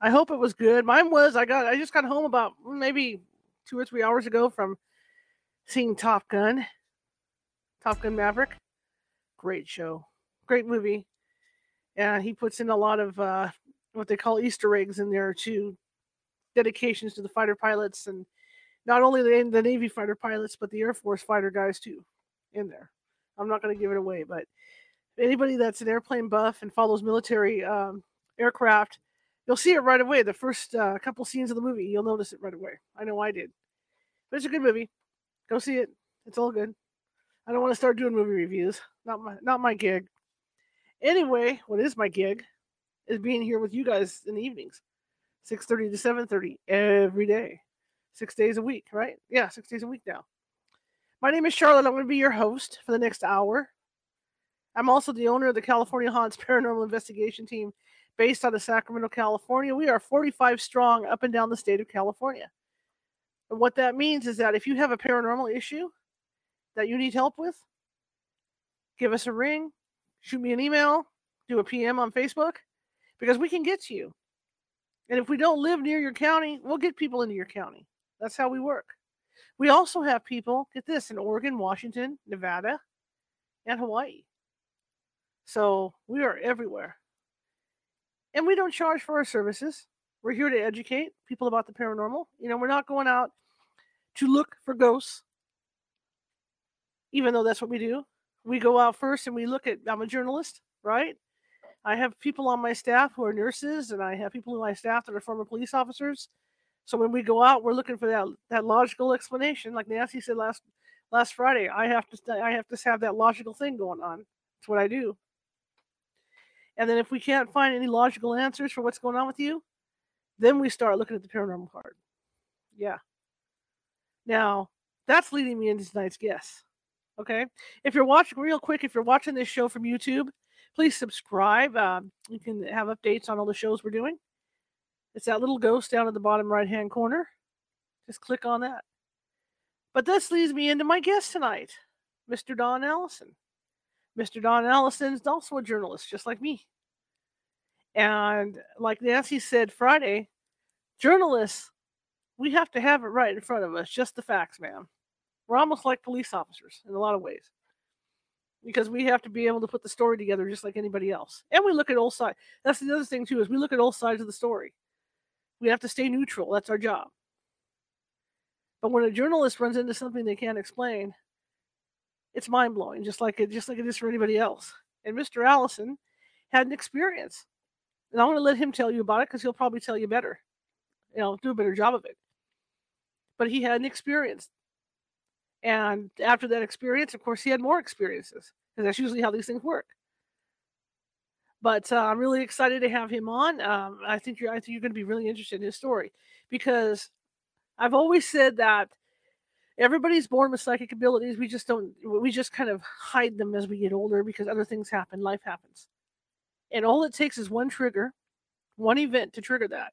I hope it was good. Mine was. I got. I just got home about maybe two or three hours ago from seeing Top Gun. Top Gun Maverick. Great show. Great movie. And he puts in a lot of uh, what they call Easter eggs in there too. Dedications to the fighter pilots and not only the, the Navy fighter pilots, but the Air Force fighter guys too in there. I'm not going to give it away, but anybody that's an airplane buff and follows military um, aircraft, you'll see it right away. The first uh, couple scenes of the movie, you'll notice it right away. I know I did. But it's a good movie. Go see it. It's all good. I don't want to start doing movie reviews. Not my not my gig. Anyway, what is my gig is being here with you guys in the evenings. 6:30 to 7:30 every day. 6 days a week, right? Yeah, 6 days a week now. My name is Charlotte. I'm going to be your host for the next hour. I'm also the owner of the California Haunts Paranormal Investigation Team based out of Sacramento, California. We are 45 strong up and down the state of California. And what that means is that if you have a paranormal issue that you need help with, give us a ring, shoot me an email, do a PM on Facebook, because we can get to you. And if we don't live near your county, we'll get people into your county. That's how we work. We also have people, get this, in Oregon, Washington, Nevada, and Hawaii. So we are everywhere. And we don't charge for our services. We're here to educate people about the paranormal. You know, we're not going out to look for ghosts, even though that's what we do. We go out first and we look at, I'm a journalist, right? I have people on my staff who are nurses, and I have people on my staff that are former police officers. So when we go out, we're looking for that that logical explanation. Like Nancy said last last Friday, I have to I have to have that logical thing going on. That's what I do. And then if we can't find any logical answers for what's going on with you, then we start looking at the paranormal card. Yeah. Now, that's leading me into tonight's guess. Okay. If you're watching, real quick, if you're watching this show from YouTube, please subscribe. Um, you can have updates on all the shows we're doing. It's that little ghost down at the bottom right hand corner. Just click on that. But this leads me into my guest tonight, Mr. Don Allison. Mr. Don Allison is also a journalist, just like me. And like Nancy said Friday, journalists, we have to have it right in front of us, just the facts, ma'am. We're almost like police officers in a lot of ways because we have to be able to put the story together just like anybody else. And we look at all sides. That's the other thing too is we look at all sides of the story. We have to stay neutral. That's our job. But when a journalist runs into something they can't explain, it's mind blowing, just like it, just like it is for anybody else. And Mr. Allison had an experience, and I'm going to let him tell you about it because he'll probably tell you better. You know, do a better job of it. But he had an experience, and after that experience, of course, he had more experiences because that's usually how these things work. But uh, I'm really excited to have him on. Um, I think you're I think you're going to be really interested in his story because I've always said that everybody's born with psychic abilities. We just don't, we just kind of hide them as we get older because other things happen, life happens. And all it takes is one trigger, one event to trigger that,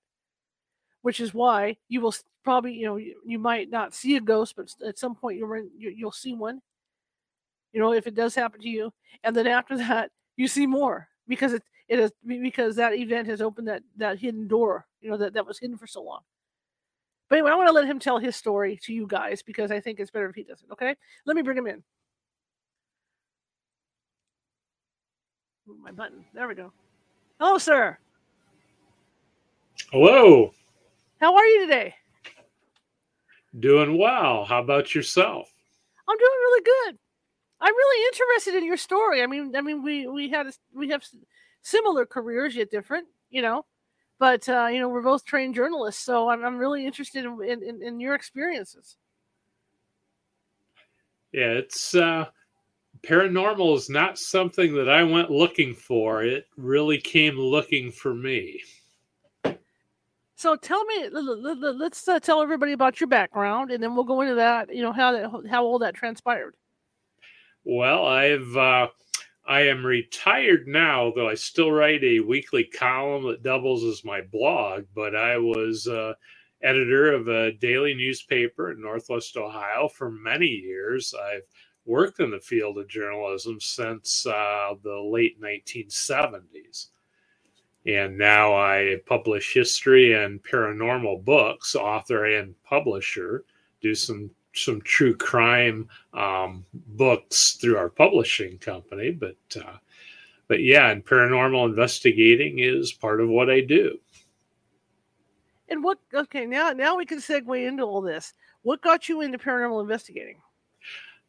which is why you will probably, you know, you, you might not see a ghost, but at some point you'll, you, you'll see one, you know, if it does happen to you. And then after that, you see more because it, it is because that event has opened that, that hidden door, you know, that, that was hidden for so long. But anyway, I want to let him tell his story to you guys because I think it's better if he does it. Okay, let me bring him in. my button. There we go. Hello, sir. Hello. How are you today? Doing well. How about yourself? I'm doing really good. I'm really interested in your story. I mean, I mean, we we had a, we have similar careers yet different. You know, but uh, you know we're both trained journalists, so I'm, I'm really interested in, in, in your experiences. Yeah, it's uh, paranormal is not something that I went looking for. It really came looking for me. So tell me, let's uh, tell everybody about your background, and then we'll go into that. You know how that, how all that transpired. Well, I've uh, I am retired now, though I still write a weekly column that doubles as my blog. But I was uh, editor of a daily newspaper in Northwest Ohio for many years. I've worked in the field of journalism since uh, the late 1970s. And now I publish history and paranormal books, author and publisher, do some some true crime um, books through our publishing company, but uh, but yeah, and paranormal investigating is part of what I do. And what? Okay, now now we can segue into all this. What got you into paranormal investigating?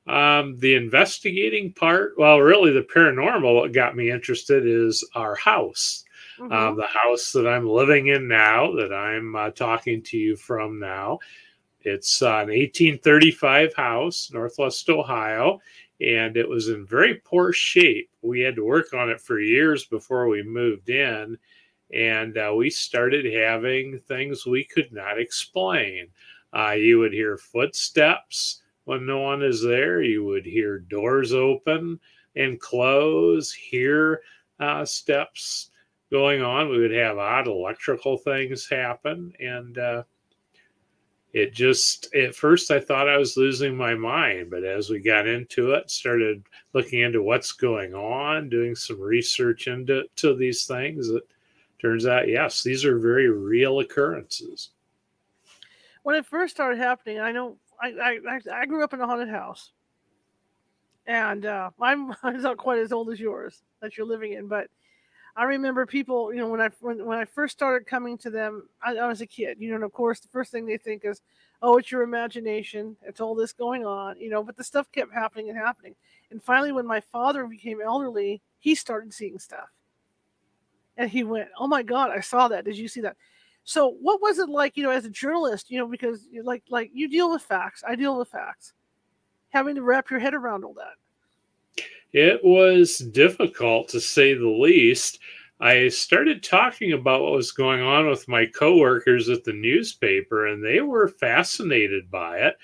Um, the investigating part, well, really the paranormal. What got me interested is our house, mm-hmm. uh, the house that I'm living in now, that I'm uh, talking to you from now. It's an 1835 house, Northwest Ohio, and it was in very poor shape. We had to work on it for years before we moved in, and uh, we started having things we could not explain. Uh, you would hear footsteps when no one is there, you would hear doors open and close, hear uh, steps going on. We would have odd electrical things happen, and uh, it just at first I thought I was losing my mind, but as we got into it, started looking into what's going on, doing some research into to these things, it turns out yes, these are very real occurrences. When it first started happening, I know I I, I grew up in a haunted house, and uh, I'm I'm not quite as old as yours that you're living in, but I remember people, you know, when I when, when I first started coming to them, I, I was a kid, you know, and of course the first thing they think is, oh, it's your imagination, it's all this going on, you know, but the stuff kept happening and happening. And finally, when my father became elderly, he started seeing stuff, and he went, oh my God, I saw that. Did you see that? So what was it like, you know, as a journalist, you know, because like like you deal with facts, I deal with facts, having to wrap your head around all that. It was difficult to say the least. I started talking about what was going on with my coworkers at the newspaper, and they were fascinated by it.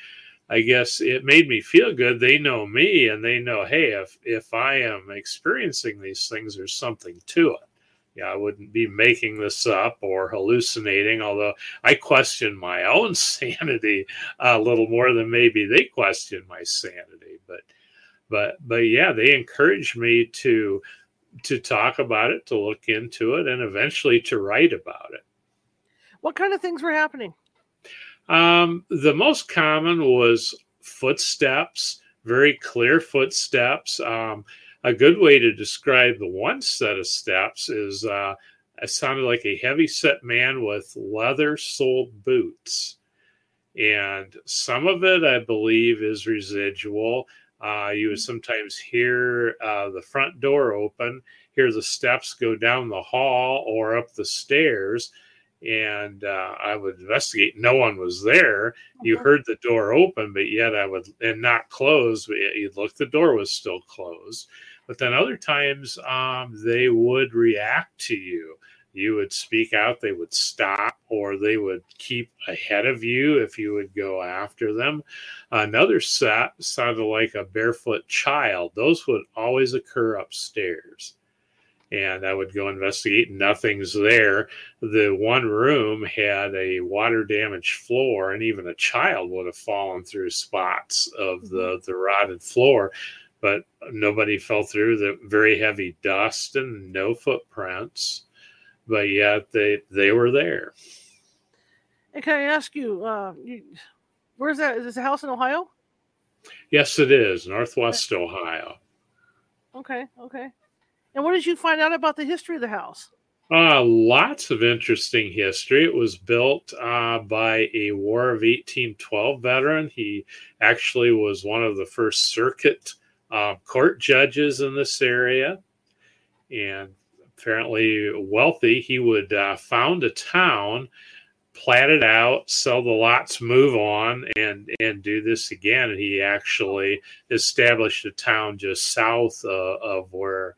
I guess it made me feel good. They know me, and they know, hey, if if I am experiencing these things, there's something to it. Yeah, I wouldn't be making this up or hallucinating. Although I question my own sanity a little more than maybe they question my sanity, but but but yeah, they encouraged me to to talk about it, to look into it, and eventually to write about it. What kind of things were happening? Um, the most common was footsteps, very clear footsteps. Um, a good way to describe the one set of steps is uh, it sounded like a heavy set man with leather soled boots. And some of it, I believe, is residual. Uh, you would sometimes hear uh, the front door open, hear the steps go down the hall or up the stairs. And uh, I would investigate. No one was there. You uh-huh. heard the door open, but yet I would, and not close. But you'd look, the door was still closed. But then other times um, they would react to you you would speak out, they would stop, or they would keep ahead of you if you would go after them. Another set sounded like a barefoot child. Those would always occur upstairs. And I would go investigate. Nothing's there. The one room had a water damaged floor, and even a child would have fallen through spots of the, mm-hmm. the rotted floor but nobody fell through the very heavy dust and no footprints but yeah, they they were there. And can I ask you, uh, you where's that? Is this a house in Ohio? Yes, it is Northwest okay. Ohio. Okay, okay. And what did you find out about the history of the house? Uh, lots of interesting history. It was built uh, by a War of 1812 veteran. He actually was one of the first circuit uh, court judges in this area. And apparently wealthy, he would uh, found a town, plat it out, sell the lots, move on, and and do this again. And he actually established a town just south uh, of where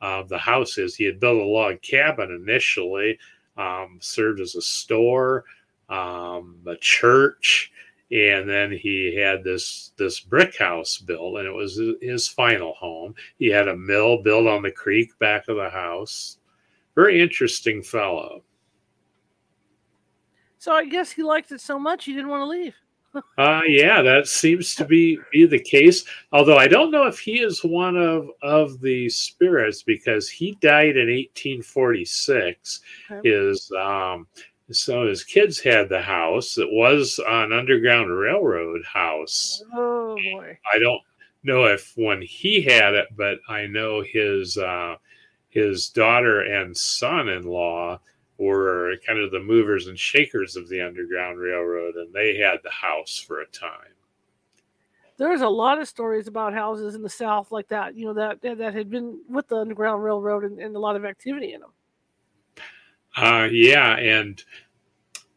uh, the house is. He had built a log cabin initially. um, served as a store, um, a church, and then he had this this brick house built, and it was his final home. He had a mill built on the creek back of the house. Very interesting fellow. So I guess he liked it so much he didn't want to leave. uh, yeah, that seems to be be the case. Although I don't know if he is one of of the spirits because he died in 1846. Okay. His um, so his kids had the house. It was an underground railroad house. Oh boy! I don't know if when he had it, but I know his uh, his daughter and son-in-law were kind of the movers and shakers of the Underground Railroad, and they had the house for a time. There's a lot of stories about houses in the South like that, you know, that that had been with the Underground Railroad and, and a lot of activity in them. Uh, yeah, and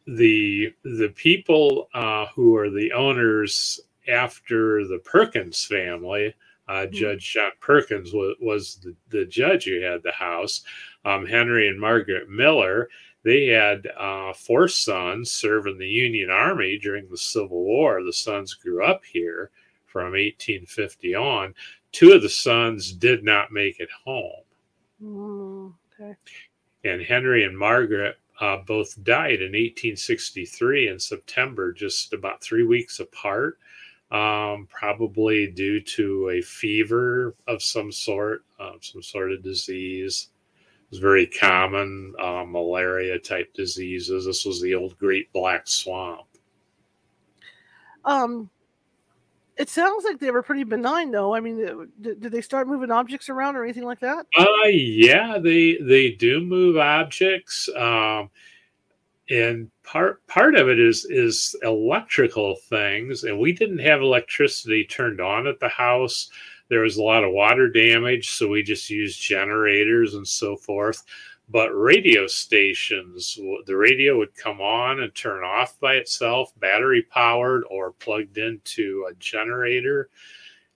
the the people uh, who are the owners after the Perkins family, uh, mm-hmm. Judge John Perkins was, was the, the judge who had the house um, Henry and Margaret Miller, they had uh, four sons serving the Union Army during the Civil War. The sons grew up here from 1850 on. Two of the sons did not make it home. Mm, okay. And Henry and Margaret uh, both died in 1863 in September, just about three weeks apart, um, probably due to a fever of some sort, uh, some sort of disease It was very common uh, malaria type diseases. This was the old Great Black Swamp. Um, it sounds like they were pretty benign, though. I mean, uh, did, they start moving objects around or anything like that? Uh, yeah, they they do move objects. Um, and part part of it is is electrical things, and we didn't have electricity turned on at the house there was a lot of water damage, so we just used generators and so forth. But radio stations, the radio would come on and turn off by itself, battery powered or plugged into a generator.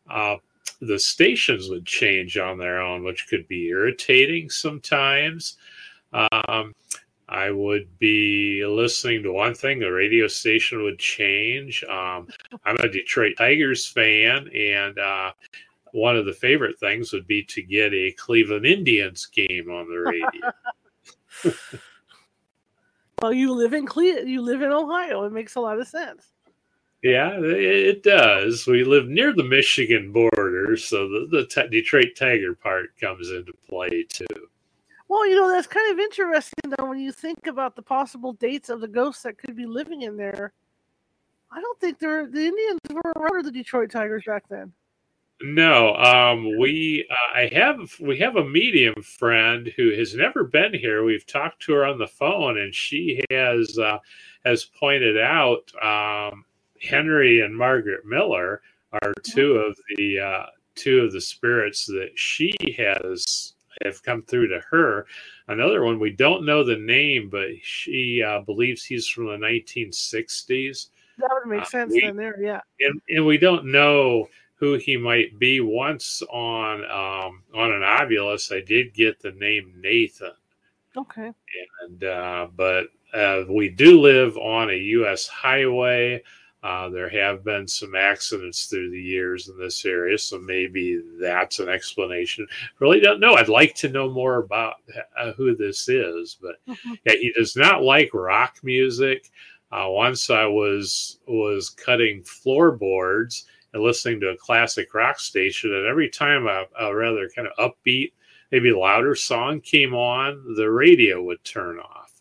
Uh, the stations would change on their own, which could be irritating sometimes. Um, I would be listening to one thing, the radio station would change. Um, I'm a Detroit Tigers fan, and uh, one of the favorite things would be to get a Cleveland Indians game on the radio. well, you live in Cle- you live in Ohio. It makes a lot of sense. Yeah, it does. We live near the Michigan border, so the, the t- Detroit Tiger part comes into play too. Well, you know, that's kind of interesting though when you think about the possible dates of the ghosts that could be living in there. I don't think they're the Indians were around the Detroit Tigers back then. No, um, we uh, I have we have a medium friend who has never been here. We've talked to her on the phone, and she has uh, has pointed out um, Henry and Margaret Miller are two of the uh, two of the spirits that she has have come through to her. Another one we don't know the name, but she uh, believes he's from the 1960s. That would make uh, sense we, then. There, yeah. And and we don't know who he might be. Once on um, on an Ovilus, I did get the name Nathan. Okay. And uh, but uh, we do live on a U.S. highway. Uh, there have been some accidents through the years in this area, so maybe that's an explanation. Really don't know. I'd like to know more about uh, who this is, but mm-hmm. yeah, he does not like rock music. Uh, once I was was cutting floorboards and listening to a classic rock station. And every time a, a rather kind of upbeat, maybe louder song came on, the radio would turn off.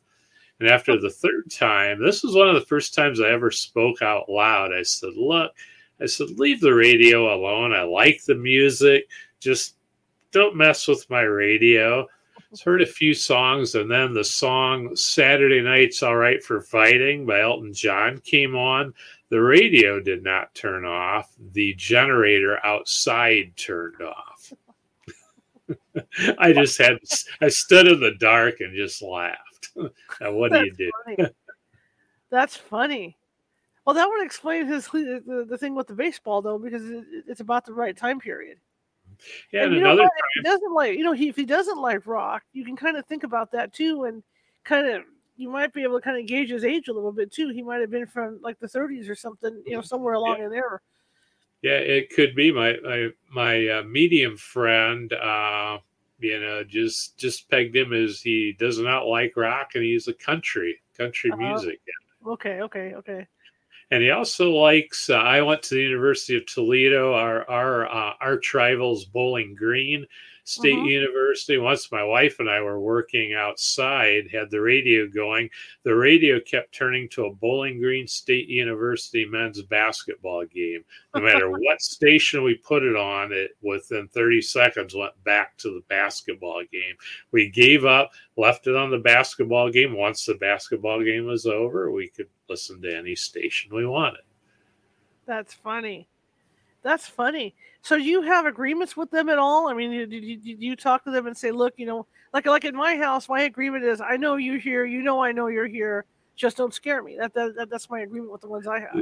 And after the third time, this was one of the first times I ever spoke out loud. I said, Look, I said, leave the radio alone. I like the music. Just don't mess with my radio. I heard a few songs, and then the song Saturday Night's All Right for Fighting by Elton John came on. The radio did not turn off. The generator outside turned off. I just had, I stood in the dark and just laughed. now, what That's do you do? Funny. That's funny. Well, that would explain his the, the thing with the baseball though, because it's about the right time period. Yeah, and, and another time, he doesn't like you know he, if he doesn't like rock, you can kind of think about that too, and kind of you might be able to kind of gauge his age a little bit too. He might have been from like the 30s or something, you know, somewhere along Yeah. in there. Yeah, it could be my my my uh, medium friend. Uh, you know, just just pegged him as he does not like rock, and he's a country country Uh-huh. music. Okay, okay, okay. and he also likes. Uh, I went to the University of Toledo. Our our uh, arch rivals, Bowling Green State Mhm. University. Once my wife and I were working outside, had the radio going. The radio kept turning to a Bowling Green State University men's basketball game. No matter what station we put it on, it within 30 seconds went back to the basketball game. We gave up, left it on the basketball game. Once the basketball game was over, we could listen to any station we wanted. That's funny. That's funny. So you have agreements with them at all? I mean, did you, did you talk to them and say, look, you know, like like in my house, my agreement is I know you're here, you know I know you're here, just don't scare me. That, that, that that's my agreement with the ones I have.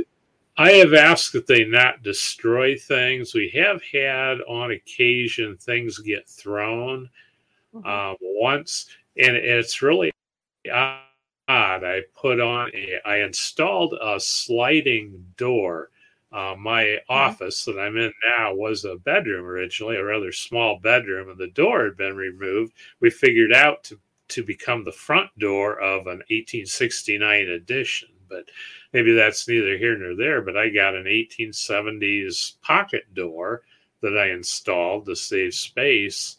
I have asked that they not destroy things. We have had on occasion things get thrown Mhm. um, once, and it's really odd. I put on a, I installed a sliding door. Uh, my office that I'm in now was a bedroom originally, a rather small bedroom, and the door had been removed. We figured out to to become the front door of an 1869 edition, but maybe that's neither here nor there. But I got an 1870s pocket door that I installed to save space.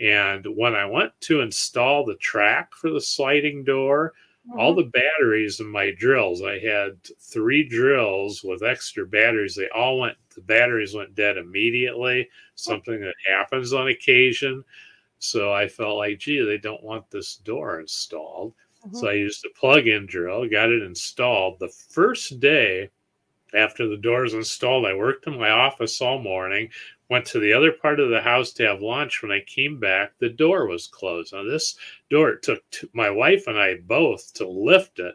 And when I went to install the track for the sliding door, all Mhm. the batteries in my drills, I had three drills with extra batteries. They all went, the batteries went dead immediately, something that happens on occasion. So I felt like, gee, they don't want this door installed. So I used a plug in drill, got it installed. The first day after the door was installed, I worked in my office all morning, went to the other part of the house to have lunch. When I came back, the door was closed. Now, this door, it took two, my wife and I both to lift it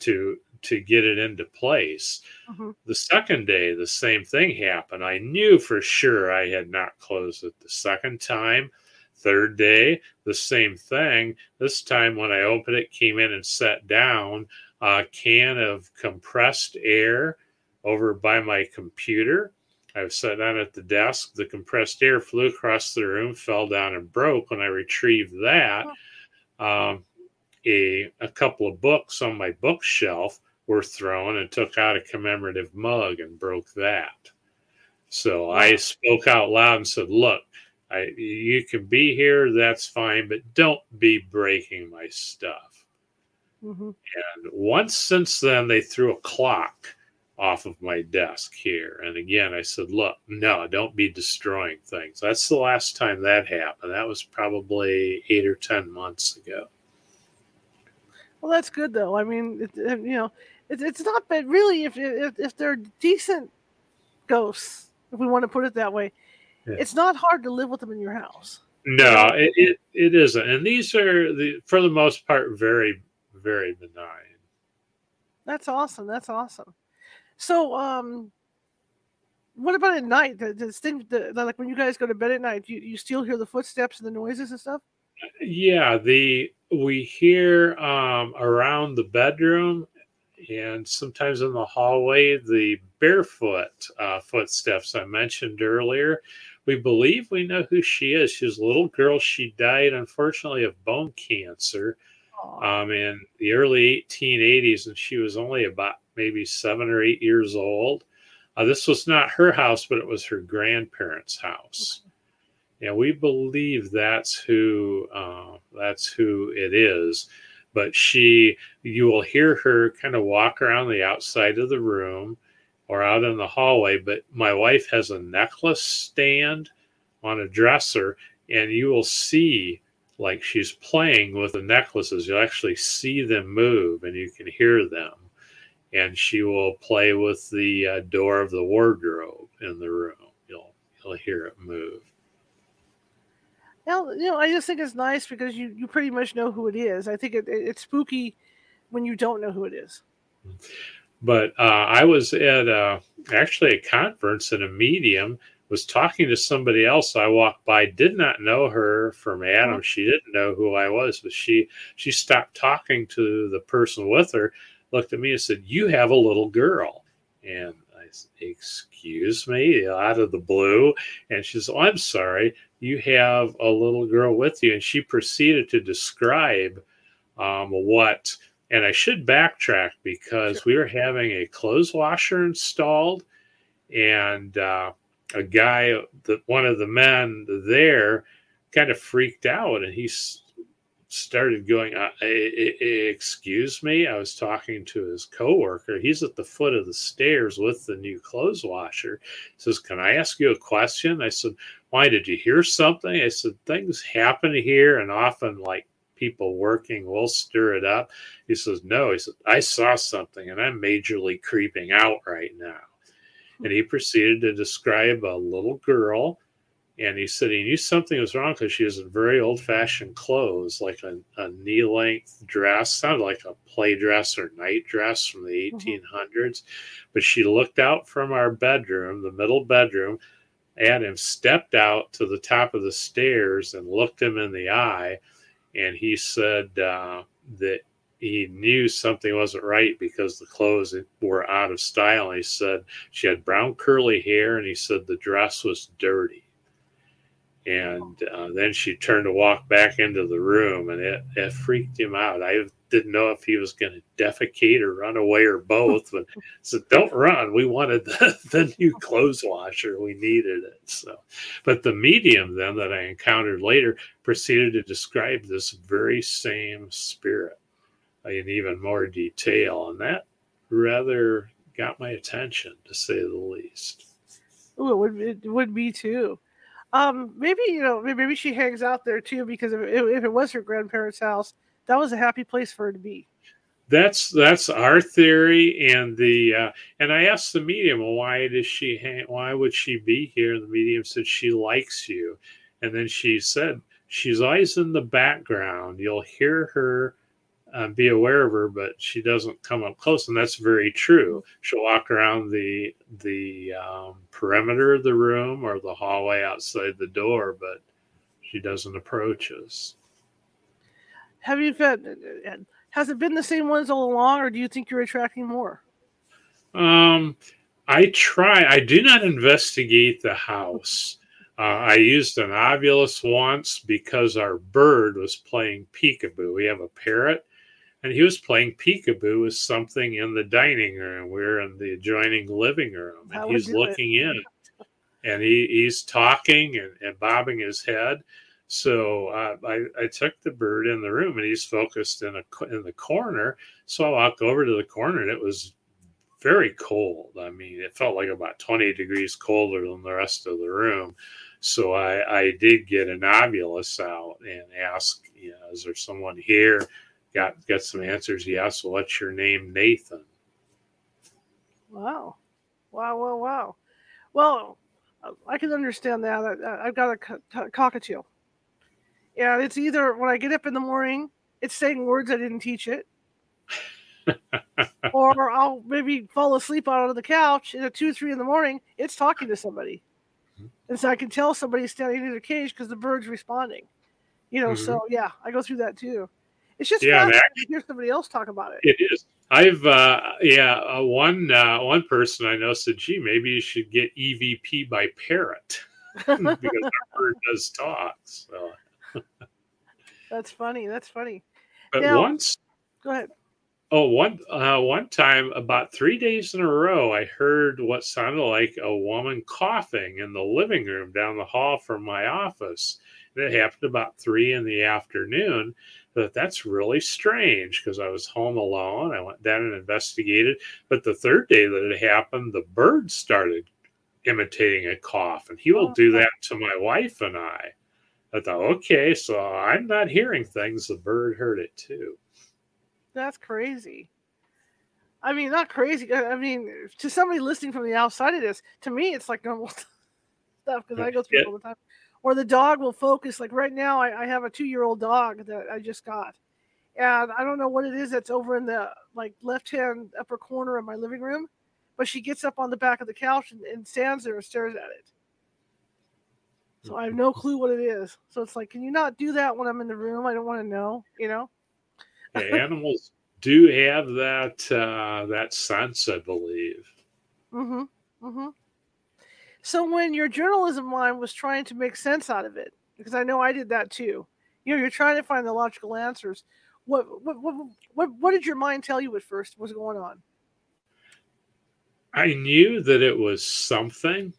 to to get it into place. Mhm. The second day, the same thing happened. I knew for sure I had not closed it the second time. Third day, the same thing. This time, when I opened it, came in and sat down, a can of compressed air over by my computer. I was sat down at the desk. The compressed air flew across the room, fell down, and broke. When I retrieved that, um, a, a couple of books on my bookshelf were thrown and took out a commemorative mug and broke that. So I spoke out loud and said, Look, I, you can be here, that's fine, but don't be breaking my stuff. Mhm. And once since then, they threw a clock off of my desk here. And again, I said, Look, no, don't be destroying things. That's the last time that happened. That was probably eight or 10 months ago. Well, that's good though. I mean, it, you know, it, it's not bad really if, if if they're decent ghosts, if we want to put it that way. Yeah. It's not hard to live with them in your house. No, it, it, it isn't. And these are, the, for the most part, very, very benign. That's awesome. That's awesome. So, um, what about at night? The, the the, the- like when you guys go to bed at night, you, you still hear the footsteps and the noises and stuff. Yeah, the we hear um, around the bedroom and sometimes in the hallway the barefoot uh, footsteps I mentioned earlier. We believe we know who she is. She's a little girl. She died, unfortunately, of bone cancer. Um, in the early 1880s, and she was only about maybe seven or eight years old. Uh, this was not her house, but it was her grandparents' house. And we believe that's who uh, that's who it is. But she you will hear her kind of walk around the outside of the room or out in the hallway but my wife has a necklace stand on a dresser and you will see like she's playing with the necklaces you'll actually see them move and you can hear them and she will play with the uh, door of the wardrobe in the room you'll you'll hear it move Now, you know, I just think it's nice because you, you pretty much know who it is. I think it, it, it's spooky when you don't know who it is. but uh, I was at uh, actually a conference and a medium was talking to somebody else. I walked by, did not know her from Adam. She didn't know who I was, but she she stopped talking to the person with her, looked at me and said, "You have a little girl." And I said, "Excuse me," out of the blue, and she said, oh, "I'm sorry, you have a little girl with you." And she proceeded to describe um, what. And I should backtrack because sure. we were having a clothes washer installed, and uh, a guy that one of the men there kind of freaked out and he started going uh, eh, eh, eh, excuse me i was talking to his coworker. He's at the foot of the stairs with the new clothes washer. He says can i ask you a question? I said why did you hear something? I said things happen here and often like people working will stir it up. He says no he said i saw something and i'm majorly creeping out right now and he proceeded to describe a little girl. And he said he knew something was wrong because she was in very old fashioned clothes, like a, a knee length dress, sounded like a play dress or night dress from the 1800s. Mm-hmm. But she looked out from our bedroom, the middle bedroom, at him, stepped out to the top of the stairs and looked him in the eye. And he said uh, that he knew something wasn't right because the clothes were out of style. He said she had brown curly hair, and he said the dress was dirty. And uh, then she turned to walk back into the room, and it, it freaked him out. I didn't know if he was going to defecate or run away or both. But said, "Don't run. We wanted the, the new clothes washer. We needed it." So, but the medium then that I encountered later proceeded to describe this very same spirit in even more detail, and that rather got my attention to say the least. Oh, it would it would be too. Um, maybe you know maybe she hangs out there too because if, if it was her grandparents' house, that was a happy place for her to be. That's that's our theory, and the uh, and I asked the medium, well, why does she hang? Why would she be here? And the medium said she likes you, and then she said she's always in the background. You'll hear her uh, be aware of her, but she doesn't come up close, and that's very true. She'll walk around the the um, perimeter of the room or the hallway outside the door, but she doesn't approach us. Have you felt? Has it been the same ones all along, or do you think you're attracting more? Um, I try. I do not investigate the house. Uh, I used an Ovilus once because our bird was playing peekaboo. We have a parrot, and he was playing peekaboo with something in the dining room. We're in the adjoining living room, and How he's looking it? in, and he, he's talking and, and bobbing his head. So uh, I, I took the bird in the room, and he's focused in a in the corner. So I walked over to the corner, and it was very cold. I mean, it felt like about 20 degrees colder than the rest of the room. So I, I did get an Ovilus out and ask, you know, is there someone here? Got got some answers. Yes. So, what's your name, Nathan? Wow, wow, wow, wow. Well, I can understand that. I, have got a cockatiel, Yeah, it's either when I get up in the morning, it's saying words I didn't teach it. or I'll maybe fall asleep out on the couch and at two, three in the morning, it's talking to somebody. Mm-hmm. And so I can tell somebody's standing in their cage because the bird's responding. You know, mm-hmm. so yeah, I go through that too. It's just yeah, fun to hear somebody else talk about it. It is. I've uh, yeah, uh, one uh, one person I know said, "Gee, maybe you should get EVP by Parrot because our bird does talk." So that's funny. That's funny. But now, once, go ahead. Oh, one uh, one time, about three days in a row, I heard what sounded like a woman coughing in the living room down the hall from my office. And it happened about three in the afternoon But that's really strange because I was home alone. I went down and investigated. But the third day that it happened, the bird started imitating a cough, and he will do oh. that to my wife and I. I thought, okay, so I'm not hearing things. The bird heard it too. That's crazy. I mean, not crazy. I mean, to somebody listening from the outside of this, to me, it's like normal stuff because I go through it all the time or the dog will focus. Like right now, I, I have a two year old dog that I just got, and I don't know what it is that's over in the like left hand upper corner of my living room, but she gets up on the back of the couch and, and stands there and stares at it. So I have no clue what it is. So it's like, can you not do that when I'm in the room? I don't want to know, you know? Yeah, animals do have that uh, that sense, I believe. Mm-hmm. Mm-hmm. So when your journalism mind was trying to make sense out of it, because I know I did that too. You know, you're trying to find the logical answers. What what what what, what did your mind tell you at first was going on? I knew that it was something,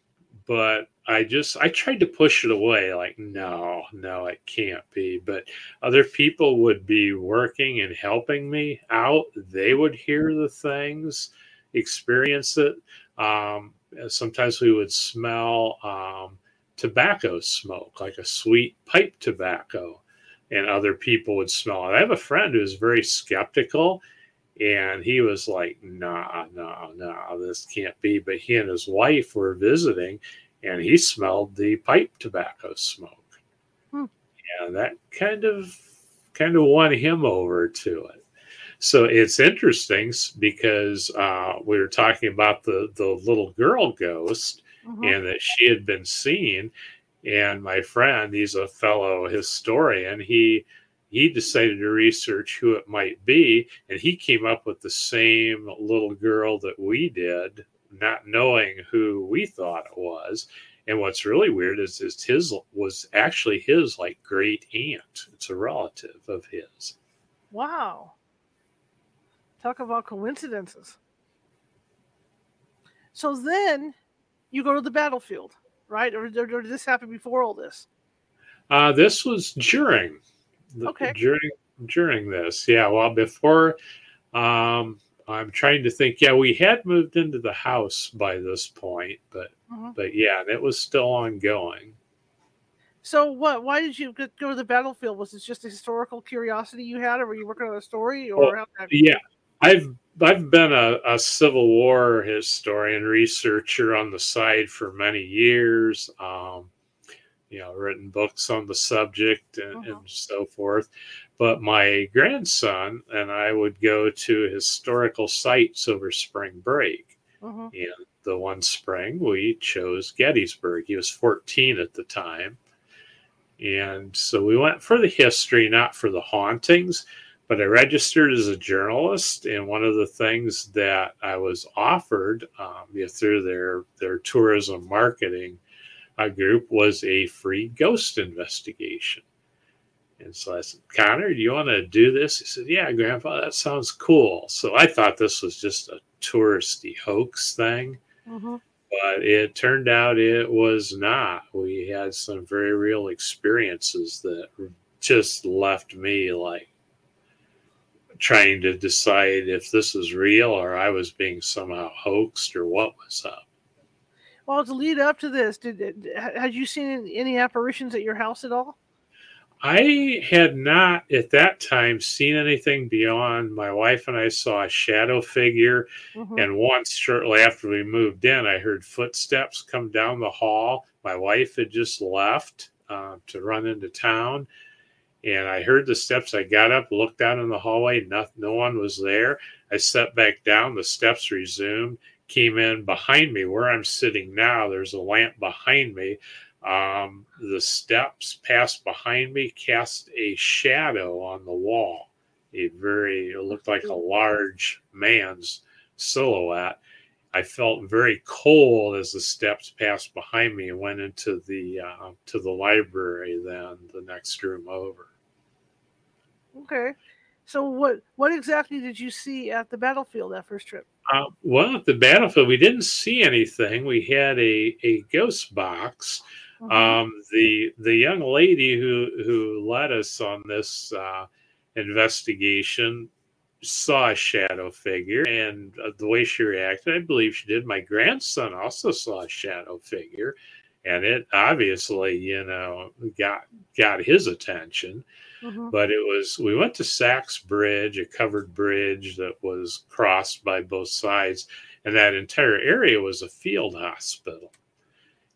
but I just I tried to push it away like no, no, it can't be. But other people would be working and helping me out. They would hear the things, experience it. Um, sometimes we would smell um, tobacco smoke, like a sweet pipe tobacco, and other people would smell it. I have a friend who's very skeptical, and he was like, "Nah, nah, nah, this can't be." But he and his wife were visiting, and he smelled the pipe tobacco smoke, hmm. and that kind of kind of won him over to it. So it's interesting because uh, we were talking about the the little girl ghost, mm-hmm. and that she had been seen. And my friend, he's a fellow historian. He he decided to research who it might be, and he came up with the same little girl that we did, not knowing who we thought it was. And what's really weird is, is his was actually his like great aunt. It's a relative of his. Wow. Talk about coincidences. So then you go to the battlefield, right? Or, or, or did this happen before all this? Uh, this was during. The, okay. During during this, yeah. Well, before, um, I'm trying to think. Yeah, we had moved into the house by this point, but mm-hmm. but yeah, it was still ongoing. So what? Why did you go to the battlefield? Was it just a historical curiosity you had, or were you working on a story? Or well, yeah, I've I've been a, a, Civil War historian researcher on the side for many years. Um, you know, written books on the subject and, uh-huh. and, so forth. But my grandson and I would go to historical sites over spring break. Uh-huh. And the one spring we chose Gettysburg. He was 14 at the time. And so we went for the history, not for the hauntings but I registered as a journalist, and one of the things that I was offered um, through their their tourism marketing uh, group was a free ghost investigation. And so I said, Connor, do you want to do this? He said, Yeah, Grandpa, that sounds cool. So I thought this was just a touristy hoax thing. Mm-hmm. But it turned out it was not. We had some very real experiences that just left me like, trying to decide if this is real or I was being somehow hoaxed or what was up. Well, to lead up to this, did had you seen any apparitions at your house at all? I had not at that time seen anything beyond my wife and I saw a shadow figure. Mm-hmm. And once, shortly after we moved in, I heard footsteps come down the hall. My wife had just left uh, to run into town and I heard the steps. I got up, looked out in the hallway, no, no one was there. I sat back down, the steps resumed, came in behind me where I'm sitting now. There's a lamp behind me. Um, the steps passed behind me, cast a shadow on the wall. A very, it looked like a large man's silhouette. I felt very cold as the steps passed behind me and went into the uh, to the library. Then the next room over. Okay. So what what exactly did you see at the battlefield that first trip? Uh, well, at the battlefield, we didn't see anything. We had a, a ghost box. Mm-hmm. Um, the the young lady who who led us on this uh, investigation saw a shadow figure, and uh, the way she reacted, I believe she did. My grandson also saw a shadow figure, and it obviously, you know, got got his attention. Mm-hmm. But it was we went to Sachs Bridge, a covered bridge that was crossed by both sides, and that entire area was a field hospital.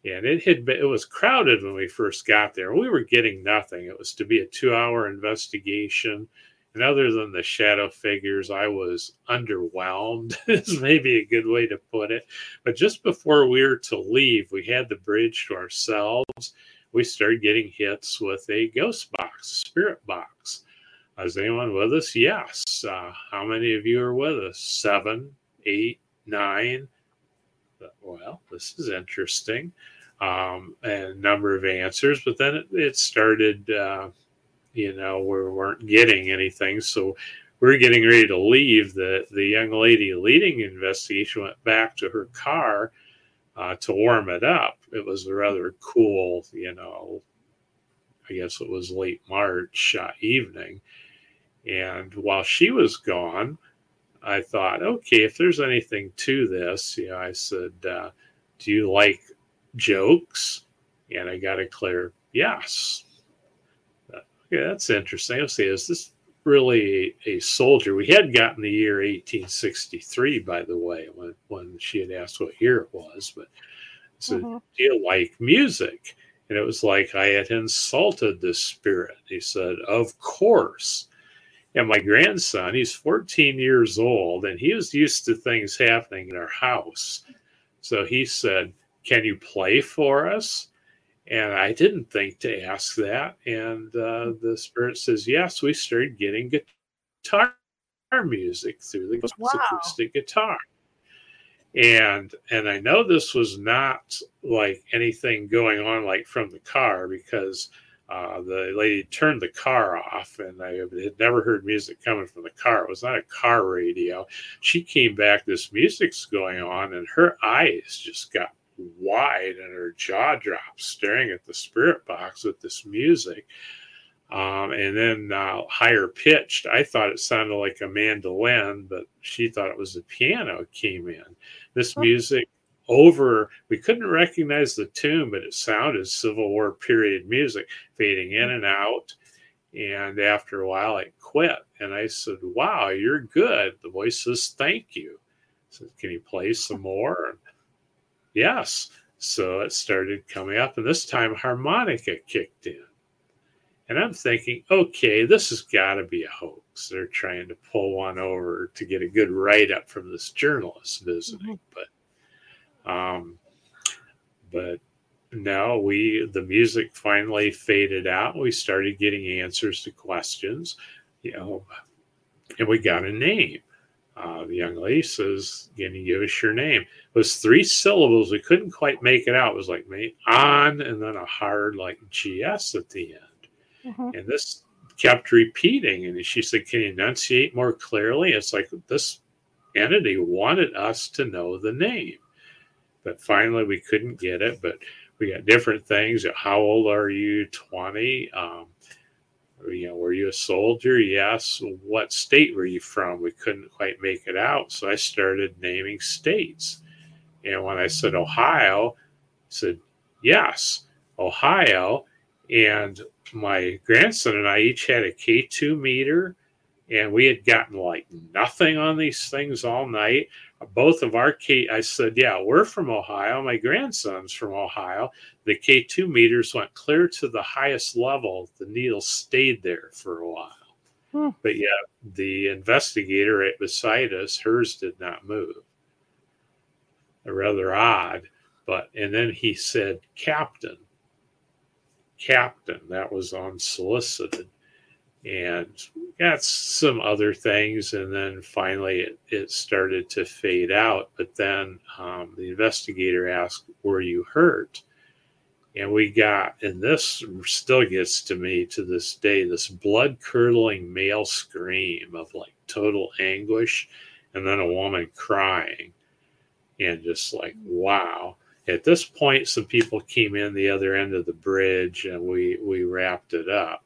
And it had been, it was crowded when we first got there. We were getting nothing. It was to be a two-hour investigation. And other than the shadow figures, I was underwhelmed, is maybe a good way to put it. But just before we were to leave, we had the bridge to ourselves we started getting hits with a ghost box, spirit box. Is anyone with us? Yes. Uh, how many of you are with us? Seven, eight, nine. Well, this is interesting. Um, and number of answers, but then it, it started, uh, you know, we weren't getting anything. So we are getting ready to leave. The, the young lady leading investigation went back to her car uh, to warm it up. It was a rather cool, you know, I guess it was late March uh, evening. And while she was gone, I thought, okay, if there's anything to this, you know, I said, uh, do you like jokes? And I got a clear yes. Uh, okay, that's interesting. I'll see, is this really a, soldier? We had gotten the year 1863, by the way, when, when she had asked what year it was. But I said, mm-hmm. do you like music? And it was like I had insulted the spirit. He said, of course. And my grandson, he's 14 years old, and he was used to things happening in our house. So he said, Can you play for us? And I didn't think to ask that. And uh, the spirit says, Yes, we started getting guitar music through the wow. acoustic guitar. And and I know this was not like anything going on like from the car because uh, the lady turned the car off, and I had never heard music coming from the car. It was not a car radio. She came back, this music's going on, and her eyes just got wide and her jaw drops staring at the spirit box with this music. Um, and then uh, higher pitched, I thought it sounded like a mandolin, but she thought it was a piano came in. This music over we couldn't recognize the tune but it sounded civil war period music fading in and out. And after a while it quit. And i said wow you're good. The voice says thank you. I said can you play some more yes so it started coming up and this time harmonica kicked in and i'm thinking okay this has got to be a hoax they're trying to pull one over to get a good write-up from this journalist visiting mm-hmm. but um, but now we the music finally faded out. We started getting answers to questions, you know, and we got a name. Uh, the young lady says, "Can you give us your name?" It was three syllables. We couldn't quite make it out. It was like me on, and then a hard like gs at the end. Mm-hmm. And this kept repeating. And she said, "Can you enunciate more clearly?" It's like this entity wanted us to know the name but finally we couldn't get it. But we got different things. How old are you? 20. Um, you know, were you a soldier? Yes. What state were you from? We couldn't quite make it out. So I started naming states. And when I said Ohio, I said, yes, Ohio. And my grandson and I each had a K2 meter, and we had gotten like nothing on these things all night both of our K, I said, yeah, we're from Ohio. My grandson's from Ohio. The K2 meters went clear to the highest level. The needle stayed there for a while. Hmm. But yet, the investigator right beside us, hers did not move. Rather odd. But, and then he said, Captain. Captain. That was unsolicited and got some other things and then finally it, it started to fade out. But then um, the investigator asked were you hurt? And we got and this still gets to me to this day this blood curdling male scream of like total anguish and then a woman crying and just like wow. At this point some people came in the other end of the bridge and we we wrapped it up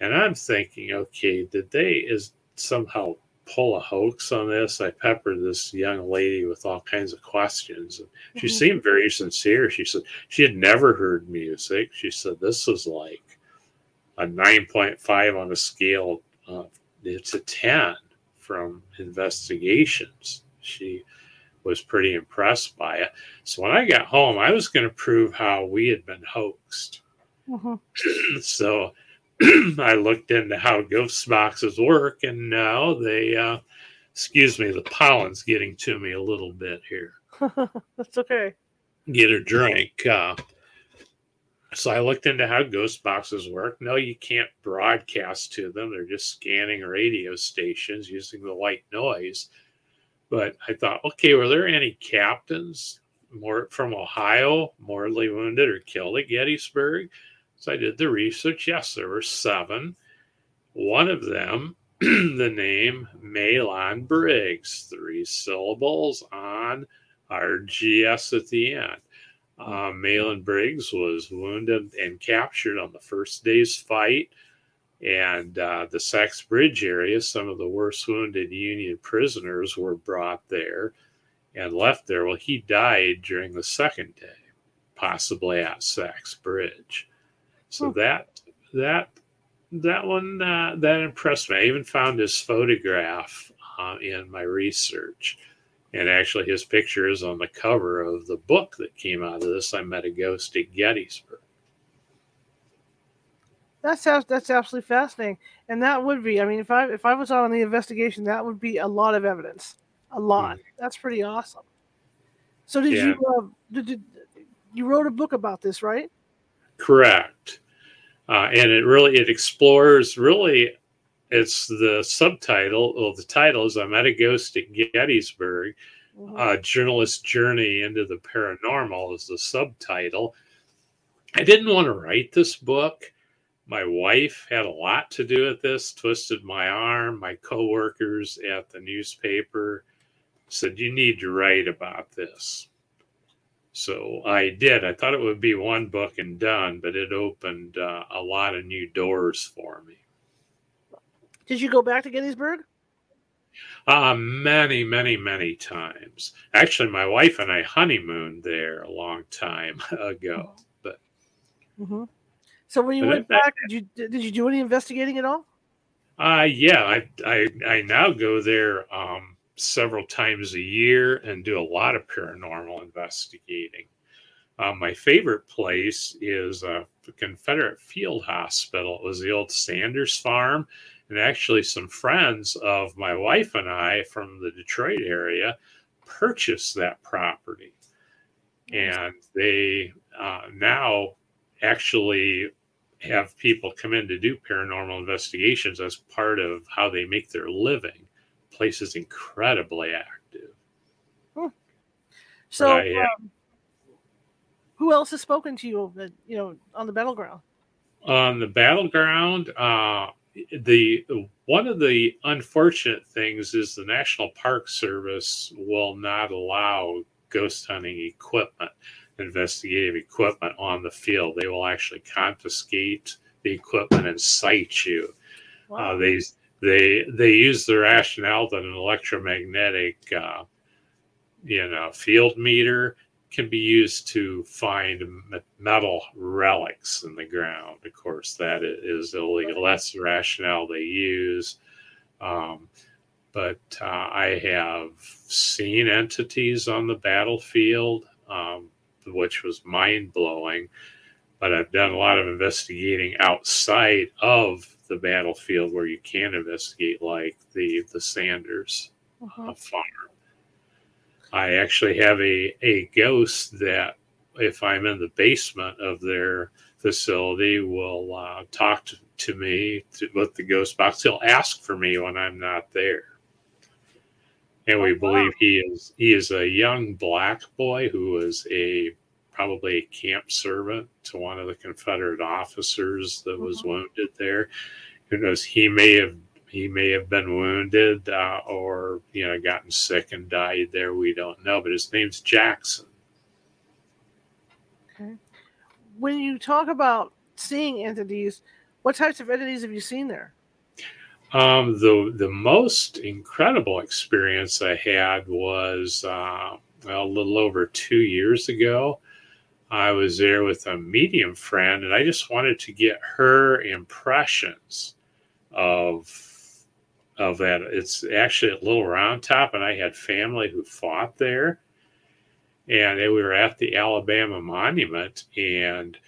and I'm thinking, okay, did they is somehow pull a hoax on this? I peppered this young lady with all kinds of questions. And she mm-hmm. seemed very sincere. She said she had never heard music. She said this was like a 9.5 on a scale of it's a 10 from investigations. She was pretty impressed by it. So when I got home, I was going to prove how we had been hoaxed. Mm-hmm. so I looked into how ghost boxes work, and now they, uh, excuse me, the pollen's getting to me a little bit here. That's okay. Get a drink. Uh, So I looked into how ghost boxes work. No, you can't broadcast to them. They're just scanning radio stations using the white noise. But I thought, okay, were there any captains more from Ohio mortally wounded or killed at Gettysburg? So I did the research. Yes, there were seven. One of them, the name Mahlon Briggs, three syllables on RGS at the end. Uh, Mahlon Briggs was wounded and captured on the first day's fight. And uh, the Sachs Bridge area, some of the worst wounded Union prisoners were brought there and left there. Well, he died during the second day, possibly at Sachs Bridge. So hmm. that that that one uh, that impressed me. I even found his photograph uh, in my research, and actually his picture is on the cover of the book that came out of this. I met a ghost at Gettysburg. That's that's absolutely fascinating, and that would be. I mean, if I if I was on the investigation, that would be a lot of evidence. A lot. Mm-hmm. That's pretty awesome. So did yeah. you uh, did, did you wrote a book about this, right? Correct. Uh, and it really it explores really it's the subtitle or the title is i met a ghost at gettysburg. Mm-hmm. uh, journalist journey into the paranormal is the subtitle. I didn't want to write this book. My wife had a lot to do with this twisted my arm. My coworkers at the newspaper said you need to write about this so I did. I thought it would be one book and done, but it opened uh, a lot of new doors for me. Did you go back to Gettysburg? Uh, many, many, many times. Actually, my wife and I honeymooned there a long time ago. Mm-hmm. But mm-hmm. so when you went back, did you did you do any investigating at all? Uh yeah, I I I now go there um several times a year and do a lot of paranormal investigating. Uh, my favorite place is uh, the Confederate Field Hospital. It was the old Sanders Farm. And actually, some friends of my wife and I from the Detroit area purchased that property. And they uh, now actually have people come in to do paranormal investigations as part of how they make their living place is incredibly active. Hmm. So, I, uh, um, who else has spoken to you? You know, on the battleground. On the battleground, uh, the one of the unfortunate things is the National Park Service will not allow ghost hunting equipment, investigative equipment on the field. They will actually confiscate the equipment and cite you. Uh, wow. Uh, they they they use the rationale that an electromagnetic uh, you know field meter can be used to find metal relics in the ground. Of course, that is illegal. That's the rationale they use. Um, but uh, I have seen entities on the battlefield, um, which was mind blowing. But I've done a lot of investigating outside of the battlefield where you can investigate, like the the Sanders uh-huh. farm. I actually have a a ghost that, if I'm in the basement of their facility, will uh, talk to, to me to, with the ghost box. He'll ask for me when I'm not there. And we oh, believe wow. he is he is a young black boy who was a probably a camp servant to one of the Confederate officers that was mm-hmm. wounded there. Who knows? He may have he may have been wounded uh, or you know gotten sick and died there. We don't know, but his name's Jackson. Okay. When you talk about seeing entities, what types of entities have you seen there? Um, the the most incredible experience I had was uh, well, a little over two years ago. I was there with a medium friend, and I just wanted to get her impressions of of that. It's actually at Little Round Top, and I had family who fought there, and we were at the Alabama Monument, and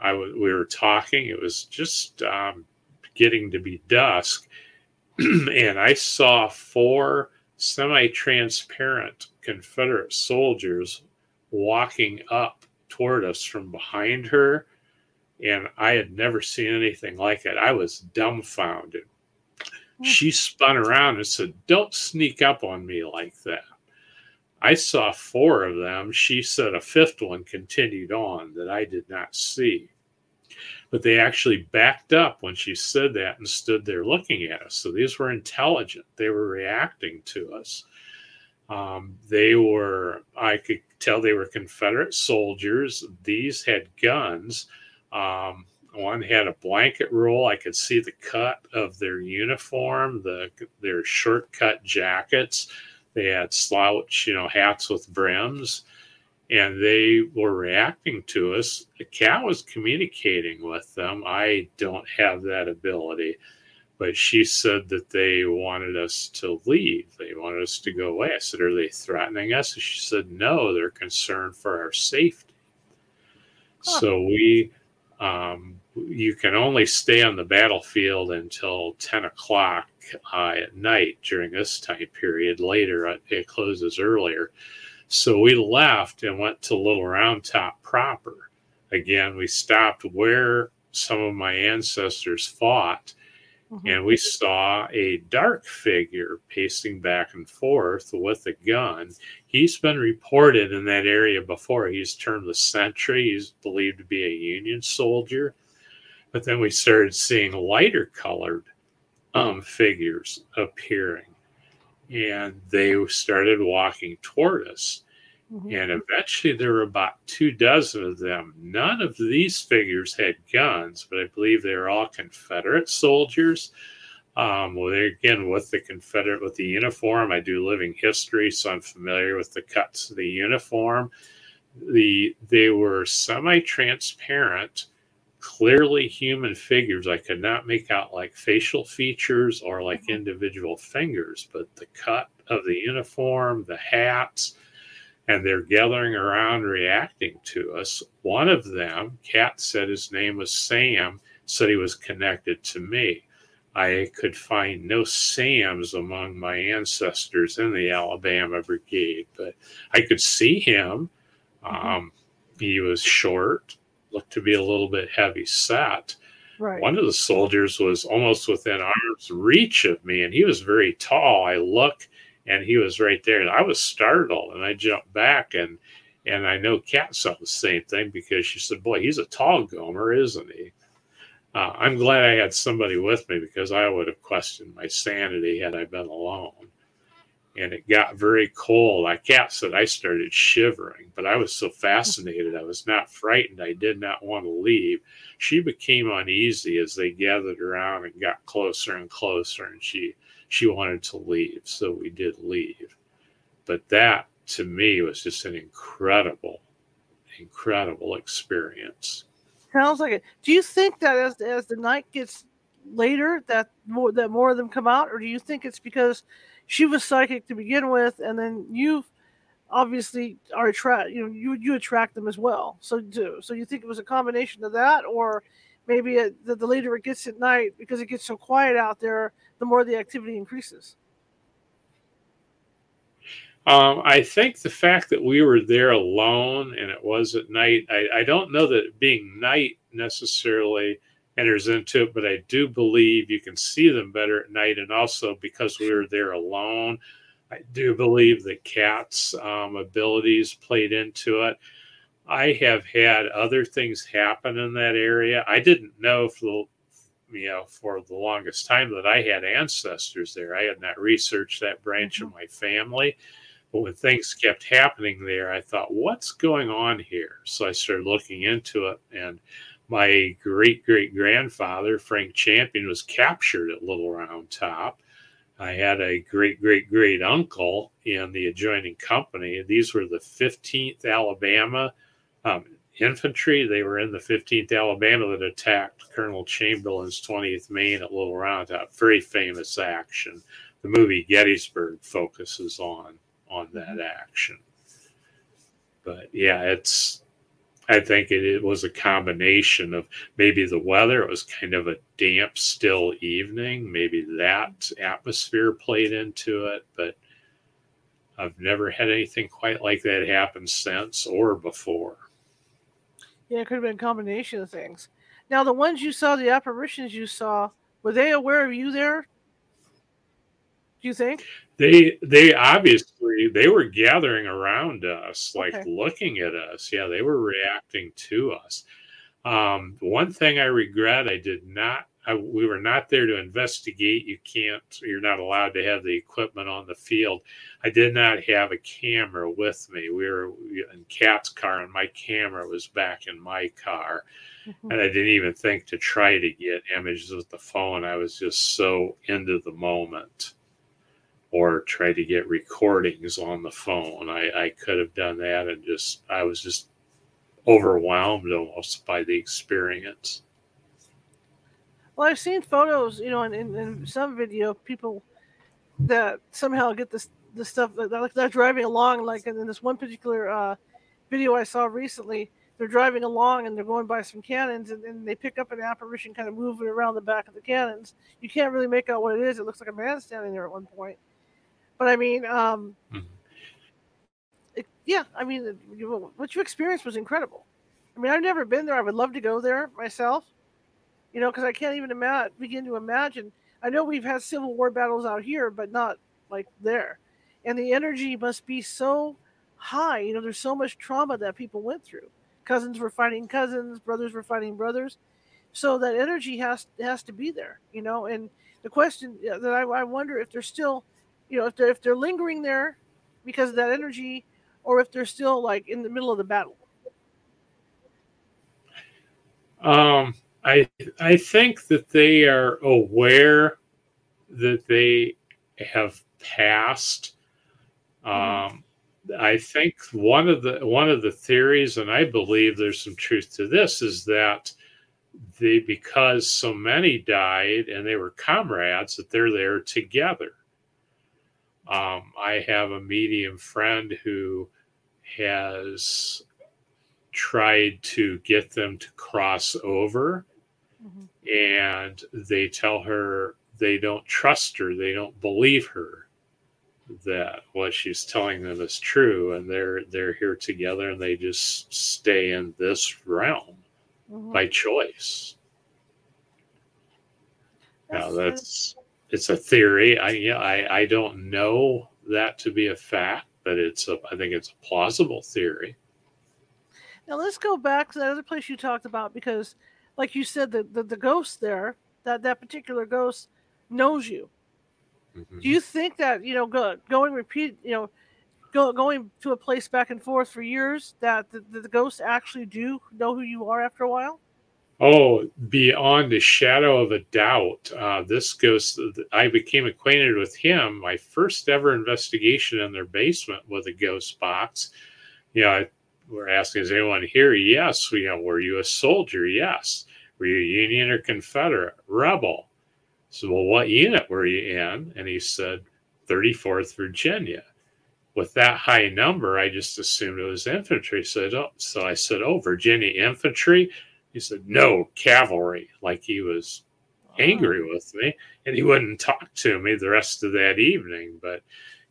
I w- we were talking. It was just um, getting to be dusk, and I saw four semi-transparent Confederate soldiers walking up toward us from behind her and I had never seen anything like it. I was dumbfounded. She spun around and said, Don't sneak up on me like that. I saw four of them. She said a fifth one continued on that I did not see. But they actually backed up when she said that and stood there looking at us. So these were intelligent. They were reacting to us. Um, they were, I could tell they were Confederate soldiers. These had guns. Um, one had a blanket roll. I could see the cut of their uniform, the their short cut jackets. They had slouch, you know, hats with brims, and they were reacting to us. The Kat was communicating with them. I don't have that ability but she said that they wanted us to leave. They wanted us to go away. I said, Are they threatening us? And she said, No, they're concerned for our safety. Huh. So we, um, you can only stay on the battlefield until 10 o'clock uh, at night during this time period. Later, uh, it closes earlier. So we left and went to Little Round Top proper. Again, we stopped where some of my ancestors fought Mm-hmm. And we saw a dark figure pacing back and forth with a gun. He's been reported in that area before. He's termed the sentry. He's believed to be a Union soldier. But then we started seeing lighter colored um, figures appearing. And they started walking toward us. Mm-hmm. And eventually there were about two dozen of them. None of these figures had guns, but I believe they were all Confederate soldiers. Um, well, they, again, with the Confederate, with the uniform, I do living history, so I'm familiar with the cuts of the uniform. The they were semi-transparent, clearly human figures. I could not make out like facial features or like mm-hmm. individual fingers, but the cut of the uniform, the hats, and they're gathering around reacting to us. One of them, Kat said his name was Sam, said he was connected to me. I could find no Sams among my ancestors in the Alabama Brigade, but I could see him. Mm-hmm. Um, he was short, looked to be a little bit heavy set. Right. One of the soldiers was almost within arm's reach of me, and he was very tall. I look and he was right there. And I was startled and I jumped back and and I know Kat saw the same thing because she said, Boy, he's a tall gomer, isn't he? Uh, I'm glad I had somebody with me because I would have questioned my sanity had I been alone. And it got very cold. I Kat said I started shivering, but I was so fascinated. I was not frightened. I did not want to leave. She became uneasy as they gathered around and got closer and closer, and she she wanted to leave. So we did leave. But that to me was just an incredible, incredible experience. Sounds like it. Do you think that as as the night gets later that more that more of them come out, or do you think it's because she was psychic to begin with, and then you've obviously are attract you know you you attract them as well. So do so you think it was a combination of that, or maybe the, the later it gets at night because it gets so quiet out there, the more the activity increases. Um, I think the fact that we were there alone and it was at night, I, I don't know that being night necessarily enters into it, but I do believe you can see them better at night. And also because we were there alone, I do believe the Kat's um, abilities played into it. I have had other things happen in that area. I didn't know for the you know for the longest time that I had ancestors there. I had not researched that branch mm-hmm. of my family. But when things kept happening there, I thought, what's going on here? So I started looking into it. And my great great grandfather, Frank Champion, was captured at Little Round Top. I had a great great great uncle in the adjoining company. These were the 15th Alabama um, infantry. They were in the 15th Alabama that attacked Colonel Chamberlain's 20th Maine at Little Round Top. Very famous action. The movie Gettysburg focuses on on that mm-hmm. action. But yeah, it's. I think it, it was a combination of maybe the weather. It was kind of a damp, still evening. Maybe that atmosphere played into it, but I've never had anything quite like that happen since or before. Yeah, it could have been a combination of things. Now, the ones you saw, the apparitions you saw, were they aware of you there? Do you think? They they obviously they were gathering around us, like Okay. looking at us. Yeah, they were reacting to us. Um, one thing I regret, I did not. I, we were not there to investigate. You can't. You're not allowed to have the equipment on the field. I did not have a camera with me. We were in Kat's car, and my camera was back in my car. Mhm. and I didn't even think to try to get images with the phone. I was just so into the moment, or try to get recordings on the phone. I, I could have done that, and just I was just overwhelmed almost by the experience. Well, I've seen photos, you know, in, in, in some video, people that somehow get this this stuff that like they're driving along, like in this one particular uh, video I saw recently. They're driving along and they're going by some cannons, and, and they pick up an apparition kind of moving around the back of the cannons. You can't really make out what it is. It looks like a man standing there at one point. But I mean, um, Mhm. it, yeah, I mean, it- you- what you experienced was incredible. I mean, I've never been there. I would love to go there myself you know, because I can't even ima- begin to imagine. I know we've had civil war battles out here, but not like there. And the energy must be so high. You know, there's so much trauma that people went through. Cousins were fighting cousins, brothers were fighting brothers. So that energy has has to be there, you know. And the question that I, I wonder if they're still, you know, if they're if they're lingering there because of that energy, or if they're still like in the middle of the battle. Um, I I think that they are aware that they have passed. Um, I think one of the one of the theories, and I believe there's some truth to this, is that the because so many died and they were comrades that they're there together. Um, I have a medium friend who has tried to get them to cross over and they tell her they don't trust her they don't believe her that what she's telling them is true and they're they're here together and they just stay in this realm Mhm. by choice. Now that's it's a theory. I yeah i i don't know that to be a fact but it's a i think it's a plausible theory. Now let's go back to that other place you talked about because, like you said, the the, the ghost there, that that particular ghost knows you. Mhm. Do you think that you know go, going repeat you know go, going to a place back and forth for years that the, the, the ghosts actually do know who you are after a while? Oh, beyond a shadow of a doubt. Uh, this ghost, I became acquainted with him. My first ever investigation in their basement with a ghost box. Know, we're asking, is anyone here? Yes. You know, were you a soldier? Yes. Were you Union or Confederate? Rebel. So, well, what unit were you in? And he said, 34th Virginia. With that high number, I just assumed it was infantry. So, I don't, so I said, oh, Virginia infantry. He said, No, cavalry. Like he was angry with me and he wouldn't talk to me the rest of that evening. But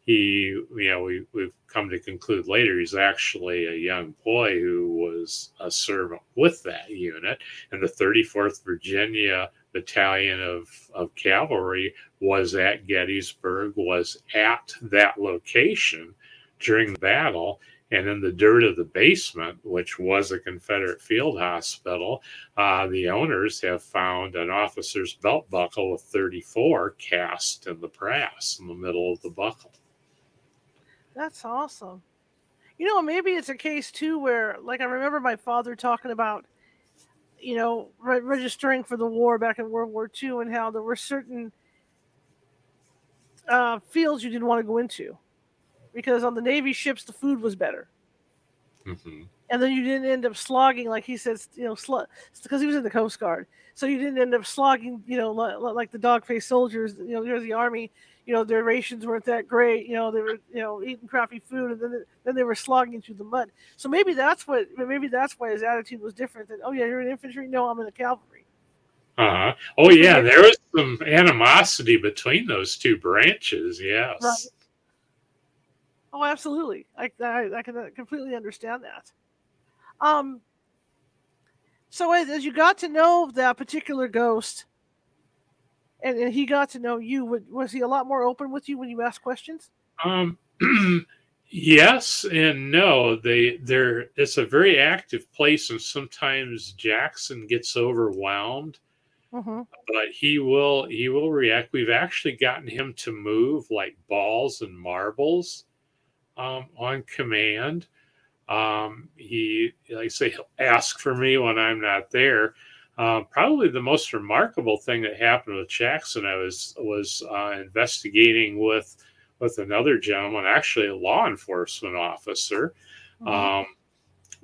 he, you know, we, we've come to conclude later he's actually a young boy who was a servant with that unit. And the 34th Virginia Battalion of, of Cavalry was at Gettysburg, was at that location during the battle and in the dirt of the basement, which was a Confederate field hospital, uh, the owners have found an officer's belt buckle with 34 cast in the brass in the middle of the buckle. That's awesome. You know, maybe it's a case too where, like, I remember my father talking about, you know, re- registering for the war back in World War II and how there were certain uh, fields you didn't want to go into because on the Navy ships the food was better. Mhm. and then you didn't end up slogging like he says you know because he was in the coast guard so you didn't end up slogging you know li- li- like the dog-faced soldiers you know there's the army you know their rations weren't that great you know they were you know eating crappy food and then they, then they were slogging through the mud so maybe that's what maybe that's why his attitude was different than oh yeah you're in infantry no i'm in the cavalry Uh-huh. Oh, yeah, there was some animosity between those two branches. Yes. Right. oh absolutely i i, I can uh, completely understand that um So as, as you got to know that particular ghost, and, and he got to know you, would, was he a lot more open with you when you asked questions? Um, yes and no. They they're it's a very active place, and sometimes Jackson gets overwhelmed. Mm-hmm. But he will he will react. We've actually gotten him to move like balls and marbles um, on command. Um, he, like I say, he'll ask for me when I'm not there. Um, probably the most remarkable thing that happened with Jackson, I was was uh, investigating with with another gentleman, actually a law enforcement officer, Mhm. um,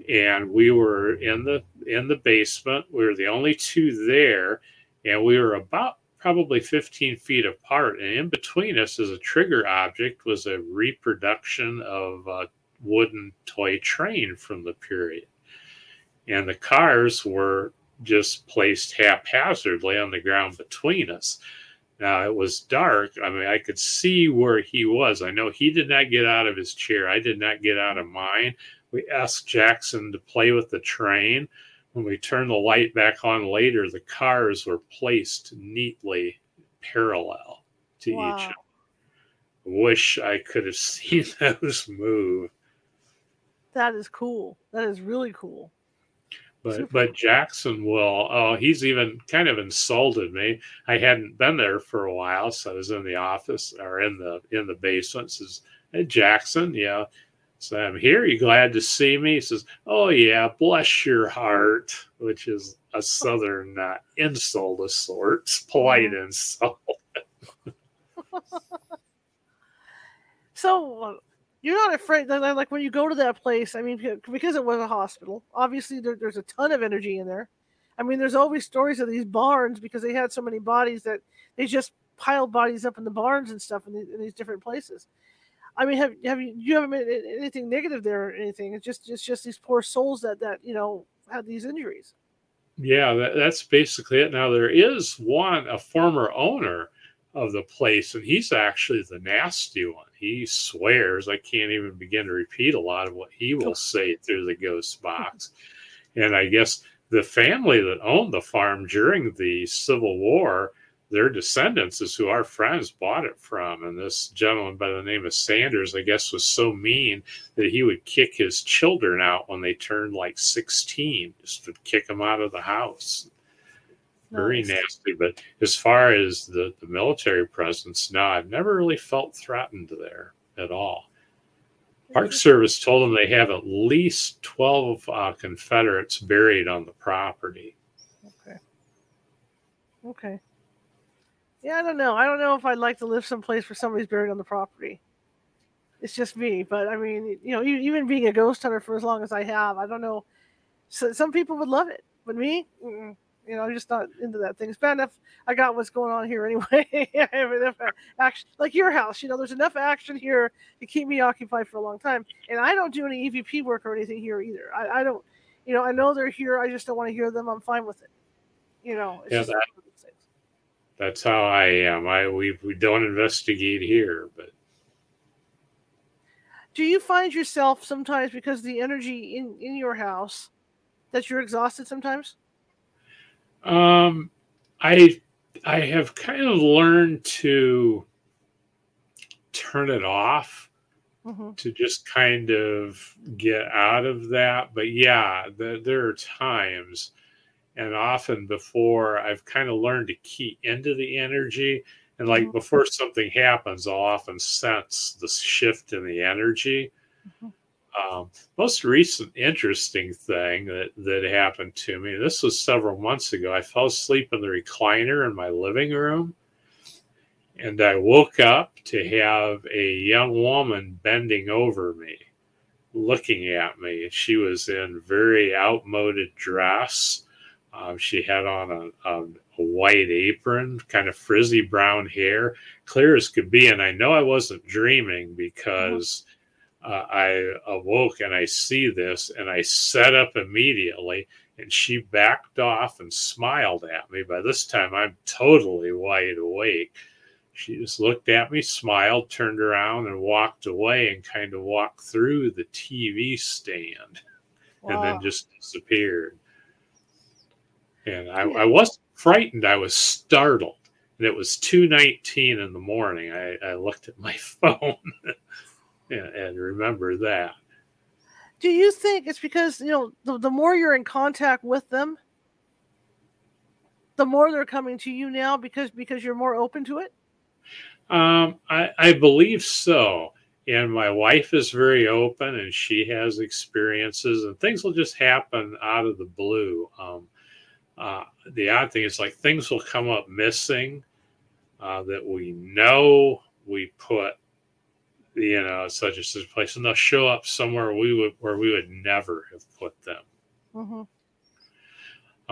and we were in the in the basement. We were the only two there, and we were about probably 15 feet apart. And in between us, as a trigger object, was a reproduction of a wooden toy train from the period, and the cars were just placed haphazardly on the ground between us. Now it was dark. I mean, I could see where he was. I know he did not get out of his chair. I did not get out of mine. We asked Jackson to play with the train. When we turned the light back on later, the cars were placed neatly parallel to each Wow. other. Wish I could have seen those move. That is cool. That is really cool. But but Jackson will. Oh, he's even kind of insulted me. I hadn't been there for a while, so I was in the office or in the in the basement. Says, "Hey Jackson, yeah." So I'm here. You glad to see me? He says, "Oh yeah, bless your heart," which is a southern uh, insult of sorts, polite insult. So uh, you're not afraid like when you go to that place. I mean, because it was a hospital, obviously there, there's a ton of energy in there. I mean, there's always stories of these barns because they had so many bodies that they just piled bodies up in the barns and stuff in, the, in these different places. I mean, have have you you haven't made anything negative there or anything? It's just it's just these poor souls that that you know had these injuries. Yeah, that, that's basically it. Now there is one, a former owner of the place, and he's actually the nasty one. He swears. I can't even begin to repeat a lot of what he will say through the ghost box. And I guess the family that owned the farm during the Civil War, their descendants is who our friends bought it from. And this gentleman by the name of Sanders, I guess, was so mean that he would kick his children out when they turned like 16, just would kick them out of the house. Very Nice. nasty. But as far as the, the military presence, no, I've never really felt threatened there at all. Park Service told them they have at least 12 uh, Confederates buried on the property. Okay. Okay. Yeah, I don't know. I don't know if I'd like to live someplace where somebody's buried on the property. It's just me, but I mean, you know, even being a ghost hunter for as long as I have, I don't know. So some people would love it, but me, mm-mm. You know, I'm just not into that thing. It's bad enough I got what's going on here anyway. I have enough action, like your house. You know, there's enough action here to keep me occupied for a long time, and I don't do any EVP work or anything here either. I, I don't, you know, I know they're here. I just don't want to hear them. I'm fine with it. You know, Yeah, that- one of those things. That's how I am. I we, we don't investigate here, but do you find yourself sometimes because the energy in in your house that you're exhausted sometimes Um, I I have kind of learned to turn it off mm-hmm. to just kind of get out of that. But yeah, the, there are times, and often before I've kind of learned to key into the energy. And like Mhm. before something happens, I'll often sense the shift in the energy. Mhm. Um, most recent interesting thing that, that happened to me, this was several months ago. I fell asleep in the recliner in my living room. And I woke up to have a young woman bending over me, looking at me. She was in very outmoded dress. Um, she had on a, a, a white apron, kind of frizzy brown hair, clear as could be. And I know I wasn't dreaming because uh, I awoke and I see this and I set up immediately and she backed off and smiled at me. By this time, I'm totally wide awake. She just looked at me, smiled, turned around, and walked away and kind of walked through the TV stand and then just disappeared. And I, I wasn't frightened, I was startled. And it was 2.19 in the morning. I, I looked at my phone and, and remember that. Do you think it's because, you know, the, the more you're in contact with them, the more they're coming to you now because because you're more open to it? Um, I, I believe so. And my wife is very open and she has experiences and things will just happen out of the blue. Um, uh, the odd thing is like things will come up missing uh, that we know we put, you know, such and such place, and they'll show up somewhere we would where we would never have put them. Mm-hmm.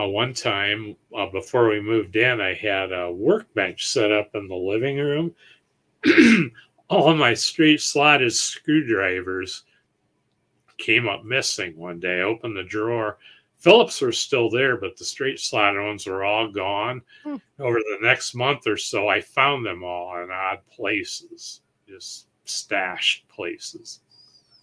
Uh, one time uh, before we moved in, I had a workbench set up in the living room. All my straight slotted screwdrivers came up missing one day. I opened the drawer Phillips were still there, but the straight slotted ones were all gone. Hmm. Over the next month or so, I found them all in odd places, just stashed places.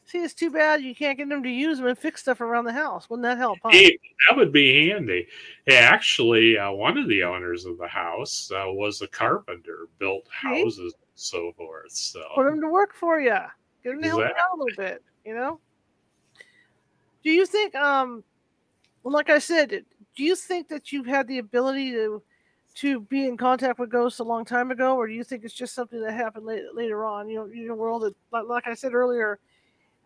See, it's too bad you can't get them to use them and fix stuff around the house. Wouldn't that help? Huh? Hey, that would be handy. Actually, uh, one of the owners of the house uh, was a carpenter, built houses and so forth. So put them to work for you. Get them to help exactly. out a little bit. You know. Do you think um well, like I said, do you think that you've had the ability to to be in contact with ghosts a long time ago, or do you think it's just something that happened later, later on? You know, in a world that, like, like I said earlier,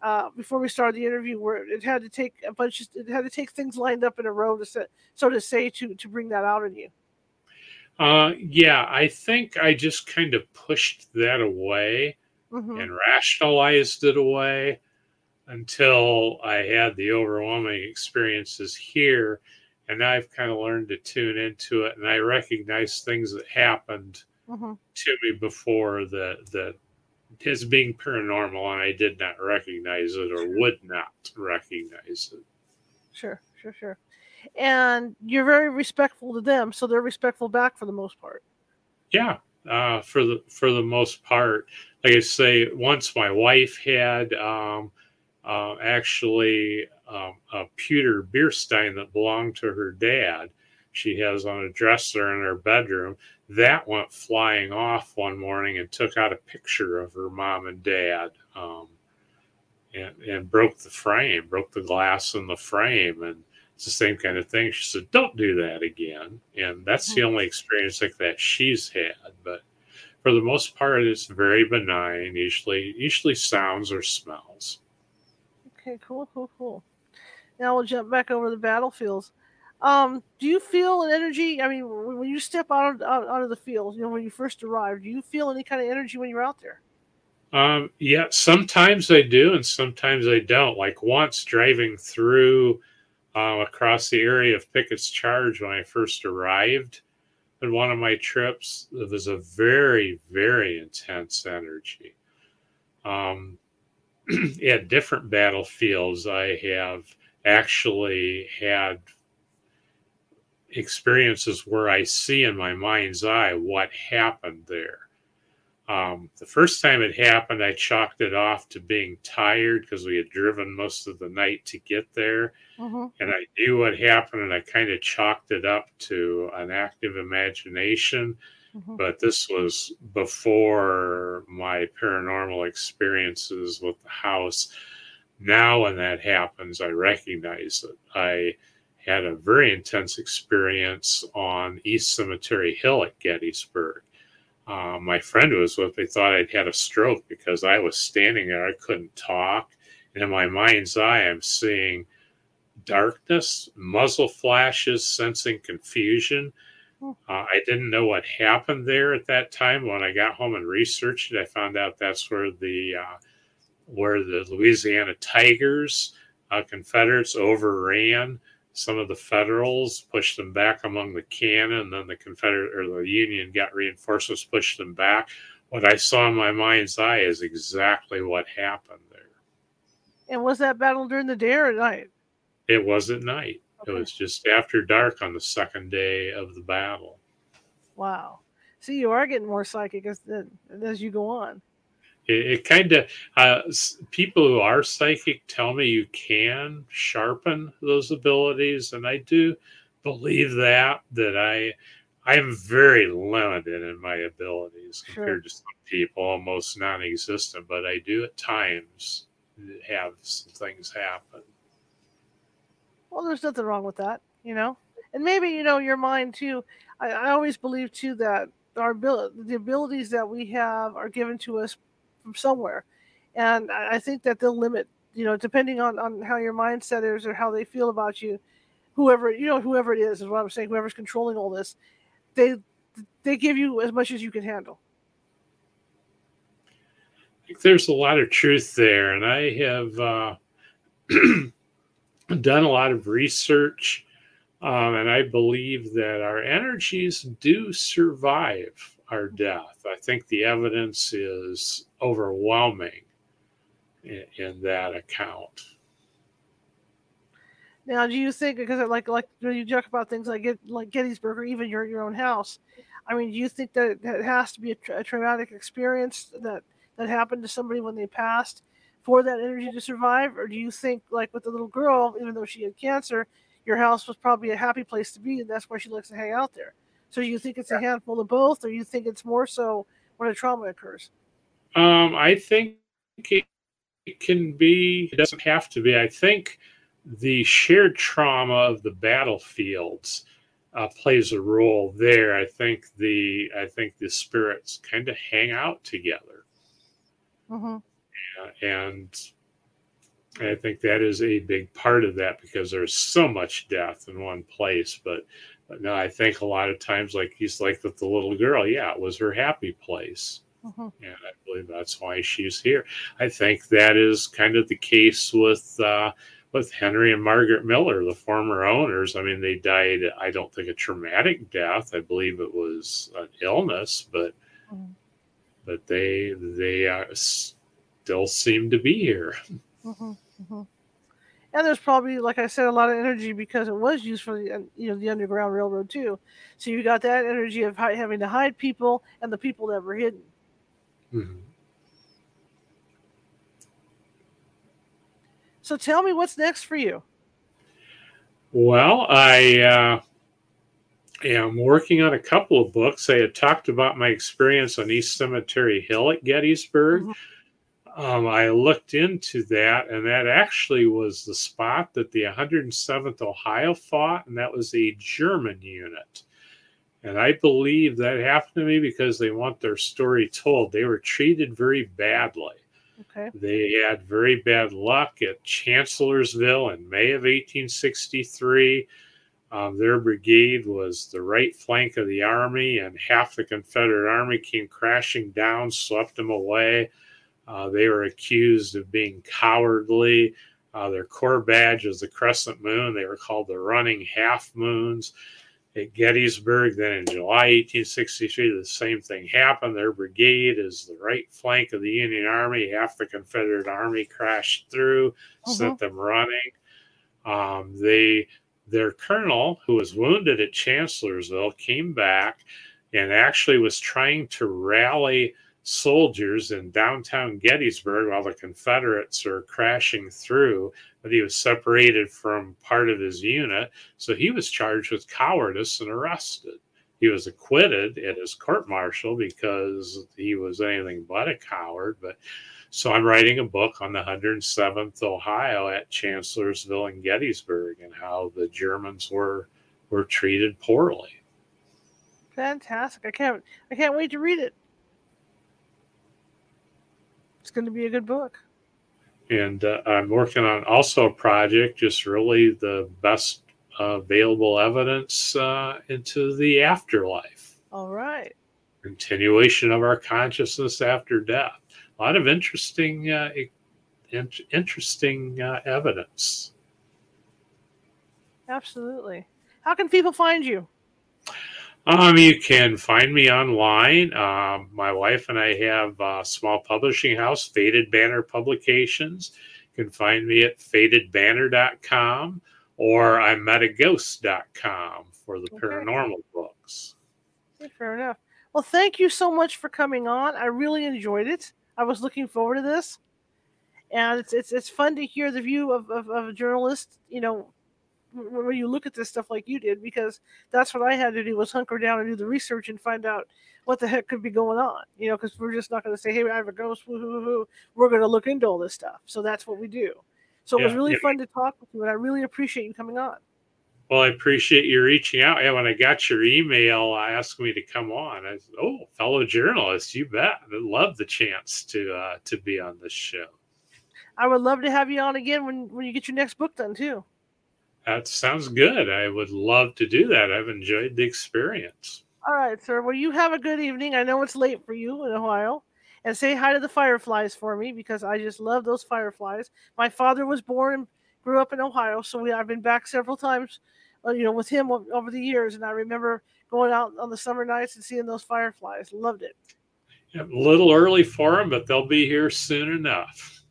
uh, before we started the interview, where it had to take a bunch, of, it had to take things lined up in a row to set, so to say, to to bring that out in you. Uh, yeah, I think I just kind of pushed that away mm-hmm. and rationalized it away until I had the overwhelming experiences here. And now I've kind of learned to tune into it and I recognize things that happened mm-hmm. to me before that that as being paranormal and I did not recognize it or would not recognize it. Sure, sure, sure. And you're very respectful to them, so they're respectful back for the most part. Yeah, uh, for the for the most part. Like I say, once my wife had um, uh, actually um, a pewter beer stein that belonged to her dad. She has on a dresser in her bedroom. That went flying off one morning and took out a picture of her mom and dad um, and, and broke the frame, broke the glass in the frame. And it's the same kind of thing. She said, Don't do that again. And that's the hmm. only experience like that she's had. But for the most part, it's very benign, usually, usually sounds or smells. Okay, cool, cool, cool. Now we'll jump back over the battlefields. Um, do you feel an energy? I mean, when you step out of, out, out of the field, you know, when you first arrive, do you feel any kind of energy when you're out there? Um, yeah, sometimes I do, and sometimes I don't. Like once driving through uh, across the area of Pickett's Charge when I first arrived in one of my trips, it was a very, very intense energy. Um, at different battlefields, I have actually had experiences where I see in my mind's eye what happened there. Um, the first time it happened, I chalked it off to being tired because we had driven most of the night to get there. Mm-hmm. And I knew what happened, and I kind of chalked it up to an active imagination Mm-hmm. But this was before my paranormal experiences with the house. Now, when that happens, I recognize it. I had a very intense experience on East Cemetery Hill at Gettysburg. Uh, my friend who was with me thought I'd had a stroke because I was standing there. I couldn't talk. And in my mind's eye, I'm seeing darkness, muzzle flashes, sensing confusion. Uh, I didn't know what happened there at that time. When I got home and researched it, I found out that's where the uh, where the Louisiana Tigers, uh, Confederates, overran some of the Federals, pushed them back among the cannon, and then the Confederate or the Union got reinforcements, pushed them back. What I saw in my mind's eye is exactly what happened there. And was that battle during the day or at night? It was at night. Okay. It was just after dark on the second day of the battle. Wow. See, you are getting more psychic as, as you go on. It, it kind of, uh, people who are psychic tell me you can sharpen those abilities. And I do believe that that I I am very limited in my abilities Sure. compared to some people, almost non-existent. But I do at times have some things happen. Well, there's nothing wrong with that, you know. And maybe you know your mind too. I, I always believe too that our abil- the abilities that we have are given to us from somewhere, and I, think that they'll limit, you know, depending on on how your mindset is or how they feel about you, whoever you know, whoever it is is what I'm saying. Whoever's controlling all this, they they give you as much as you can handle. I think there's a lot of truth there, and I have uh, done a lot of research, um, and I believe that our energies do survive our death. I think the evidence is overwhelming in, in that account. Now, do you think because like like when you talk about things like get like Gettysburg or even your your own house, I mean, do you think that that has to be a, tra- a traumatic experience that that happened to somebody when they passed for that energy to survive, or do you think like with the little girl, even though she had cancer, your house was probably a happy place to be, and that's why she likes to hang out there? So, you think it's a handful of both, or you think it's more so when a trauma occurs? Um, I think it, it can be, it doesn't have to be. I think the shared trauma of the battlefields uh, plays a role there. I think the I think the spirits kind of hang out together, Mm-hmm. uh, and I think that is a big part of that because there's so much death in one place. But, but no, I think a lot of times, like he's like with the little girl, yeah, it was her happy place. Mm-hmm. And I believe that's why she's here. I think that is kind of the case with uh, with Henry and Margaret Miller, the former owners. I mean, they died. I don't think a traumatic death. I believe it was an illness, but Mhm. but they they uh, still seem to be here. Mm-hmm, hmm And there's probably, like I said, a lot of energy because it was used for the you know the Underground Railroad too. So you got that energy of having to hide people and the people that were hidden. Mhm. So tell me what's next for you. Well, I uh, am working on a couple of books. I had talked about my experience on East Cemetery Hill at Gettysburg. Mhm. Um, I looked into that, and that actually was the spot that the 107th Ohio fought, and that was a German unit. And I believe that happened to me because they want their story told. They were treated very badly. Okay. They had very bad luck at Chancellorsville in May of 1863. Um, their brigade was the right flank of the army, and half the Confederate army came crashing down, swept them away. Uh, they were accused of being cowardly. Uh, their corps badge was the crescent moon. They were called the running half moons. At Gettysburg, then in July 1863, the same thing happened. Their brigade is the right flank of the Union Army. Half the Confederate Army crashed through, sent them running. Um, they, their colonel, who was wounded at Chancellorsville, came back and actually was trying to rally soldiers in downtown Gettysburg while the Confederates are crashing through, but he was separated from part of his unit. So he was charged with cowardice and arrested. He was acquitted at his court martial because he was anything but a coward. But so I'm writing a book on the 107th Ohio at Chancellorsville and Gettysburg and how the Germans were were treated poorly. Fantastic. I can't I can't wait to read it. It's going to be a good book. And uh, I'm working on also a project, just really the best uh, available evidence uh, into the afterlife, All right. continuation of our consciousness after death. A lot of interesting, uh, in- interesting uh, evidence. Absolutely. How can people find you? Um, you can find me online. Um, my wife and I have a small publishing house, Faded Banner Publications. You can find me at fadedbanner.com or imetaghost.com for the Okay. paranormal books. Fair enough. Well, thank you so much for coming on. I really enjoyed it. I was looking forward to this, and it's it's, it's fun to hear the view of, of, of a journalist. You know, when you look at this stuff like you did, because that's what I had to do was hunker down and do the research and find out what the heck could be going on. You know, because we're just not going to say, "Hey, I have a ghost." Woo, woo, woo. We're going to look into all this stuff. So that's what we do. So it was really yeah. fun to talk with you, and I really appreciate you coming on. Well, I appreciate you reaching out. Yeah, when I got your email asking me to come on, I said, "Oh, fellow journalist, you bet! I'd love the chance to uh, to be on this show." I would love to have you on again when when you get your next book done too. That sounds good. I would love to do that. I've enjoyed the experience. All right, sir. Well, you have a good evening. I know it's late for you in Ohio. And say hi to the fireflies for me because I just love those fireflies. My father was born and grew up in Ohio, so we, I've been back several times, uh, you know, with him over the years. And I remember going out on the summer nights and seeing those fireflies. Loved it. Yeah, a little early for them, but they'll be here soon enough.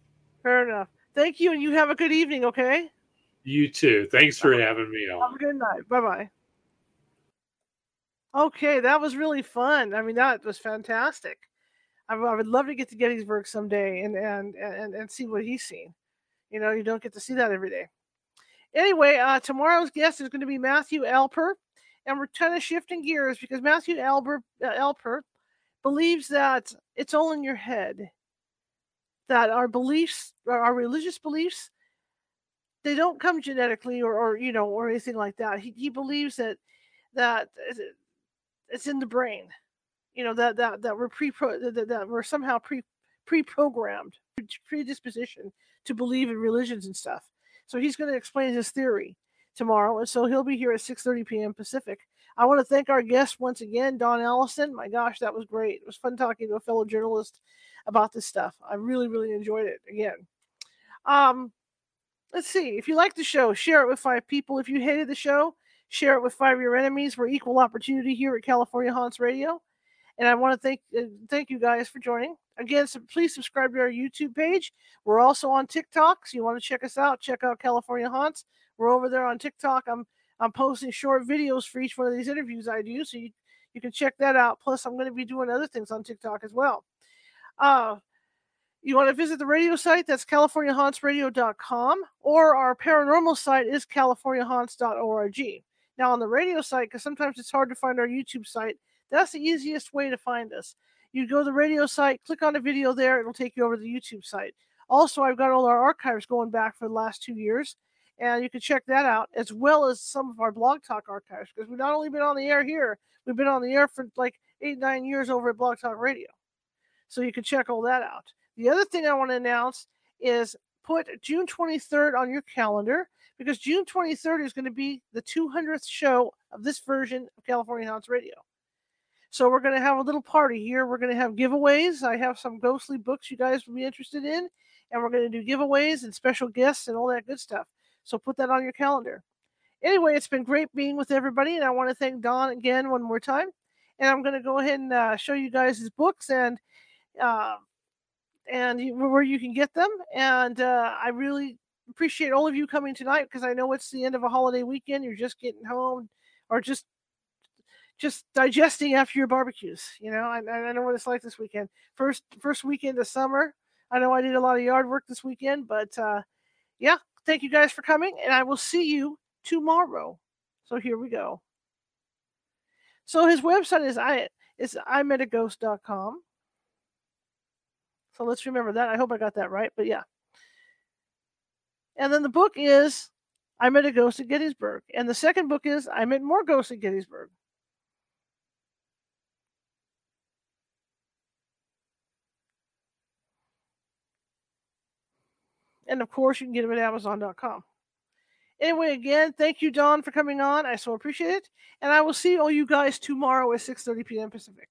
Fair enough. Thank you, and you have a good evening. Okay. You too. Thanks for having me on. Have a good night. Bye bye. Okay, that was really fun. I mean, that was fantastic. I would love to get to Gettysburg someday and and and and see what he's seen. You know, you don't get to see that every day. Anyway, uh, tomorrow's guest is going to be Matthew Alper, and we're kind of shifting gears because Matthew Alper uh, Alper believes that it's all in your head. That our beliefs, our religious beliefs, they don't come genetically or, or you know or anything like that. He, he believes that that it's in the brain, you know that that that we're pre that, that we're somehow pre pre-programmed predisposition to believe in religions and stuff. So he's going to explain his theory tomorrow, and so he'll be here at 6:30 p.m. Pacific. I want to thank our guest once again, Don Allison. My gosh, that was great. It was fun talking to a fellow journalist about this stuff. I really, really enjoyed it. Again, um, let's see. If you like the show, share it with five people. If you hated the show, share it with five of your enemies. We're equal opportunity here at California Haunts Radio. And I want to thank uh, thank you guys for joining. Again, so please subscribe to our YouTube page. We're also on TikTok, so you want to check us out. Check out California Haunts. We're over there on TikTok. I'm I'm posting short videos for each one of these interviews I do, so you, you can check that out. Plus, I'm going to be doing other things on TikTok as well. Uh, you want to visit the radio site? That's CaliforniaHauntsRadio.com, or our paranormal site is CaliforniaHaunts.org. Now, on the radio site, because sometimes it's hard to find our YouTube site, that's the easiest way to find us. You go to the radio site, click on the video there, it'll take you over to the YouTube site. Also, I've got all our archives going back for the last two years, and you can check that out, as well as some of our Blog Talk archives, because we've not only been on the air here, we've been on the air for like eight, nine years over at Blog Talk Radio. So you can check all that out. The other thing I want to announce is put June 23rd on your calendar because June 23rd is going to be the 200th show of this version of California Haunts Radio. So we're going to have a little party here. We're going to have giveaways. I have some ghostly books you guys will be interested in, and we're going to do giveaways and special guests and all that good stuff. So put that on your calendar. Anyway, it's been great being with everybody, and I want to thank Don again one more time. And I'm going to go ahead and uh, show you guys his books and uh, and where you can get them. And uh, I really appreciate all of you coming tonight because I know it's the end of a holiday weekend. You're just getting home or just just digesting after your barbecues. You know, I, I know what it's like this weekend. First first weekend of summer. I know I did a lot of yard work this weekend, but uh, yeah, thank you guys for coming, and I will see you tomorrow. So here we go. So his website is i is imetaghost.com. So let's remember that. I hope I got that right, but yeah. And then the book is I Met a Ghost at Gettysburg. And the second book is I Met More Ghosts at Gettysburg. And of course, you can get them at Amazon.com. Anyway, again, thank you, Don, for coming on. I so appreciate it. And I will see all you guys tomorrow at 6:30 p.m. Pacific.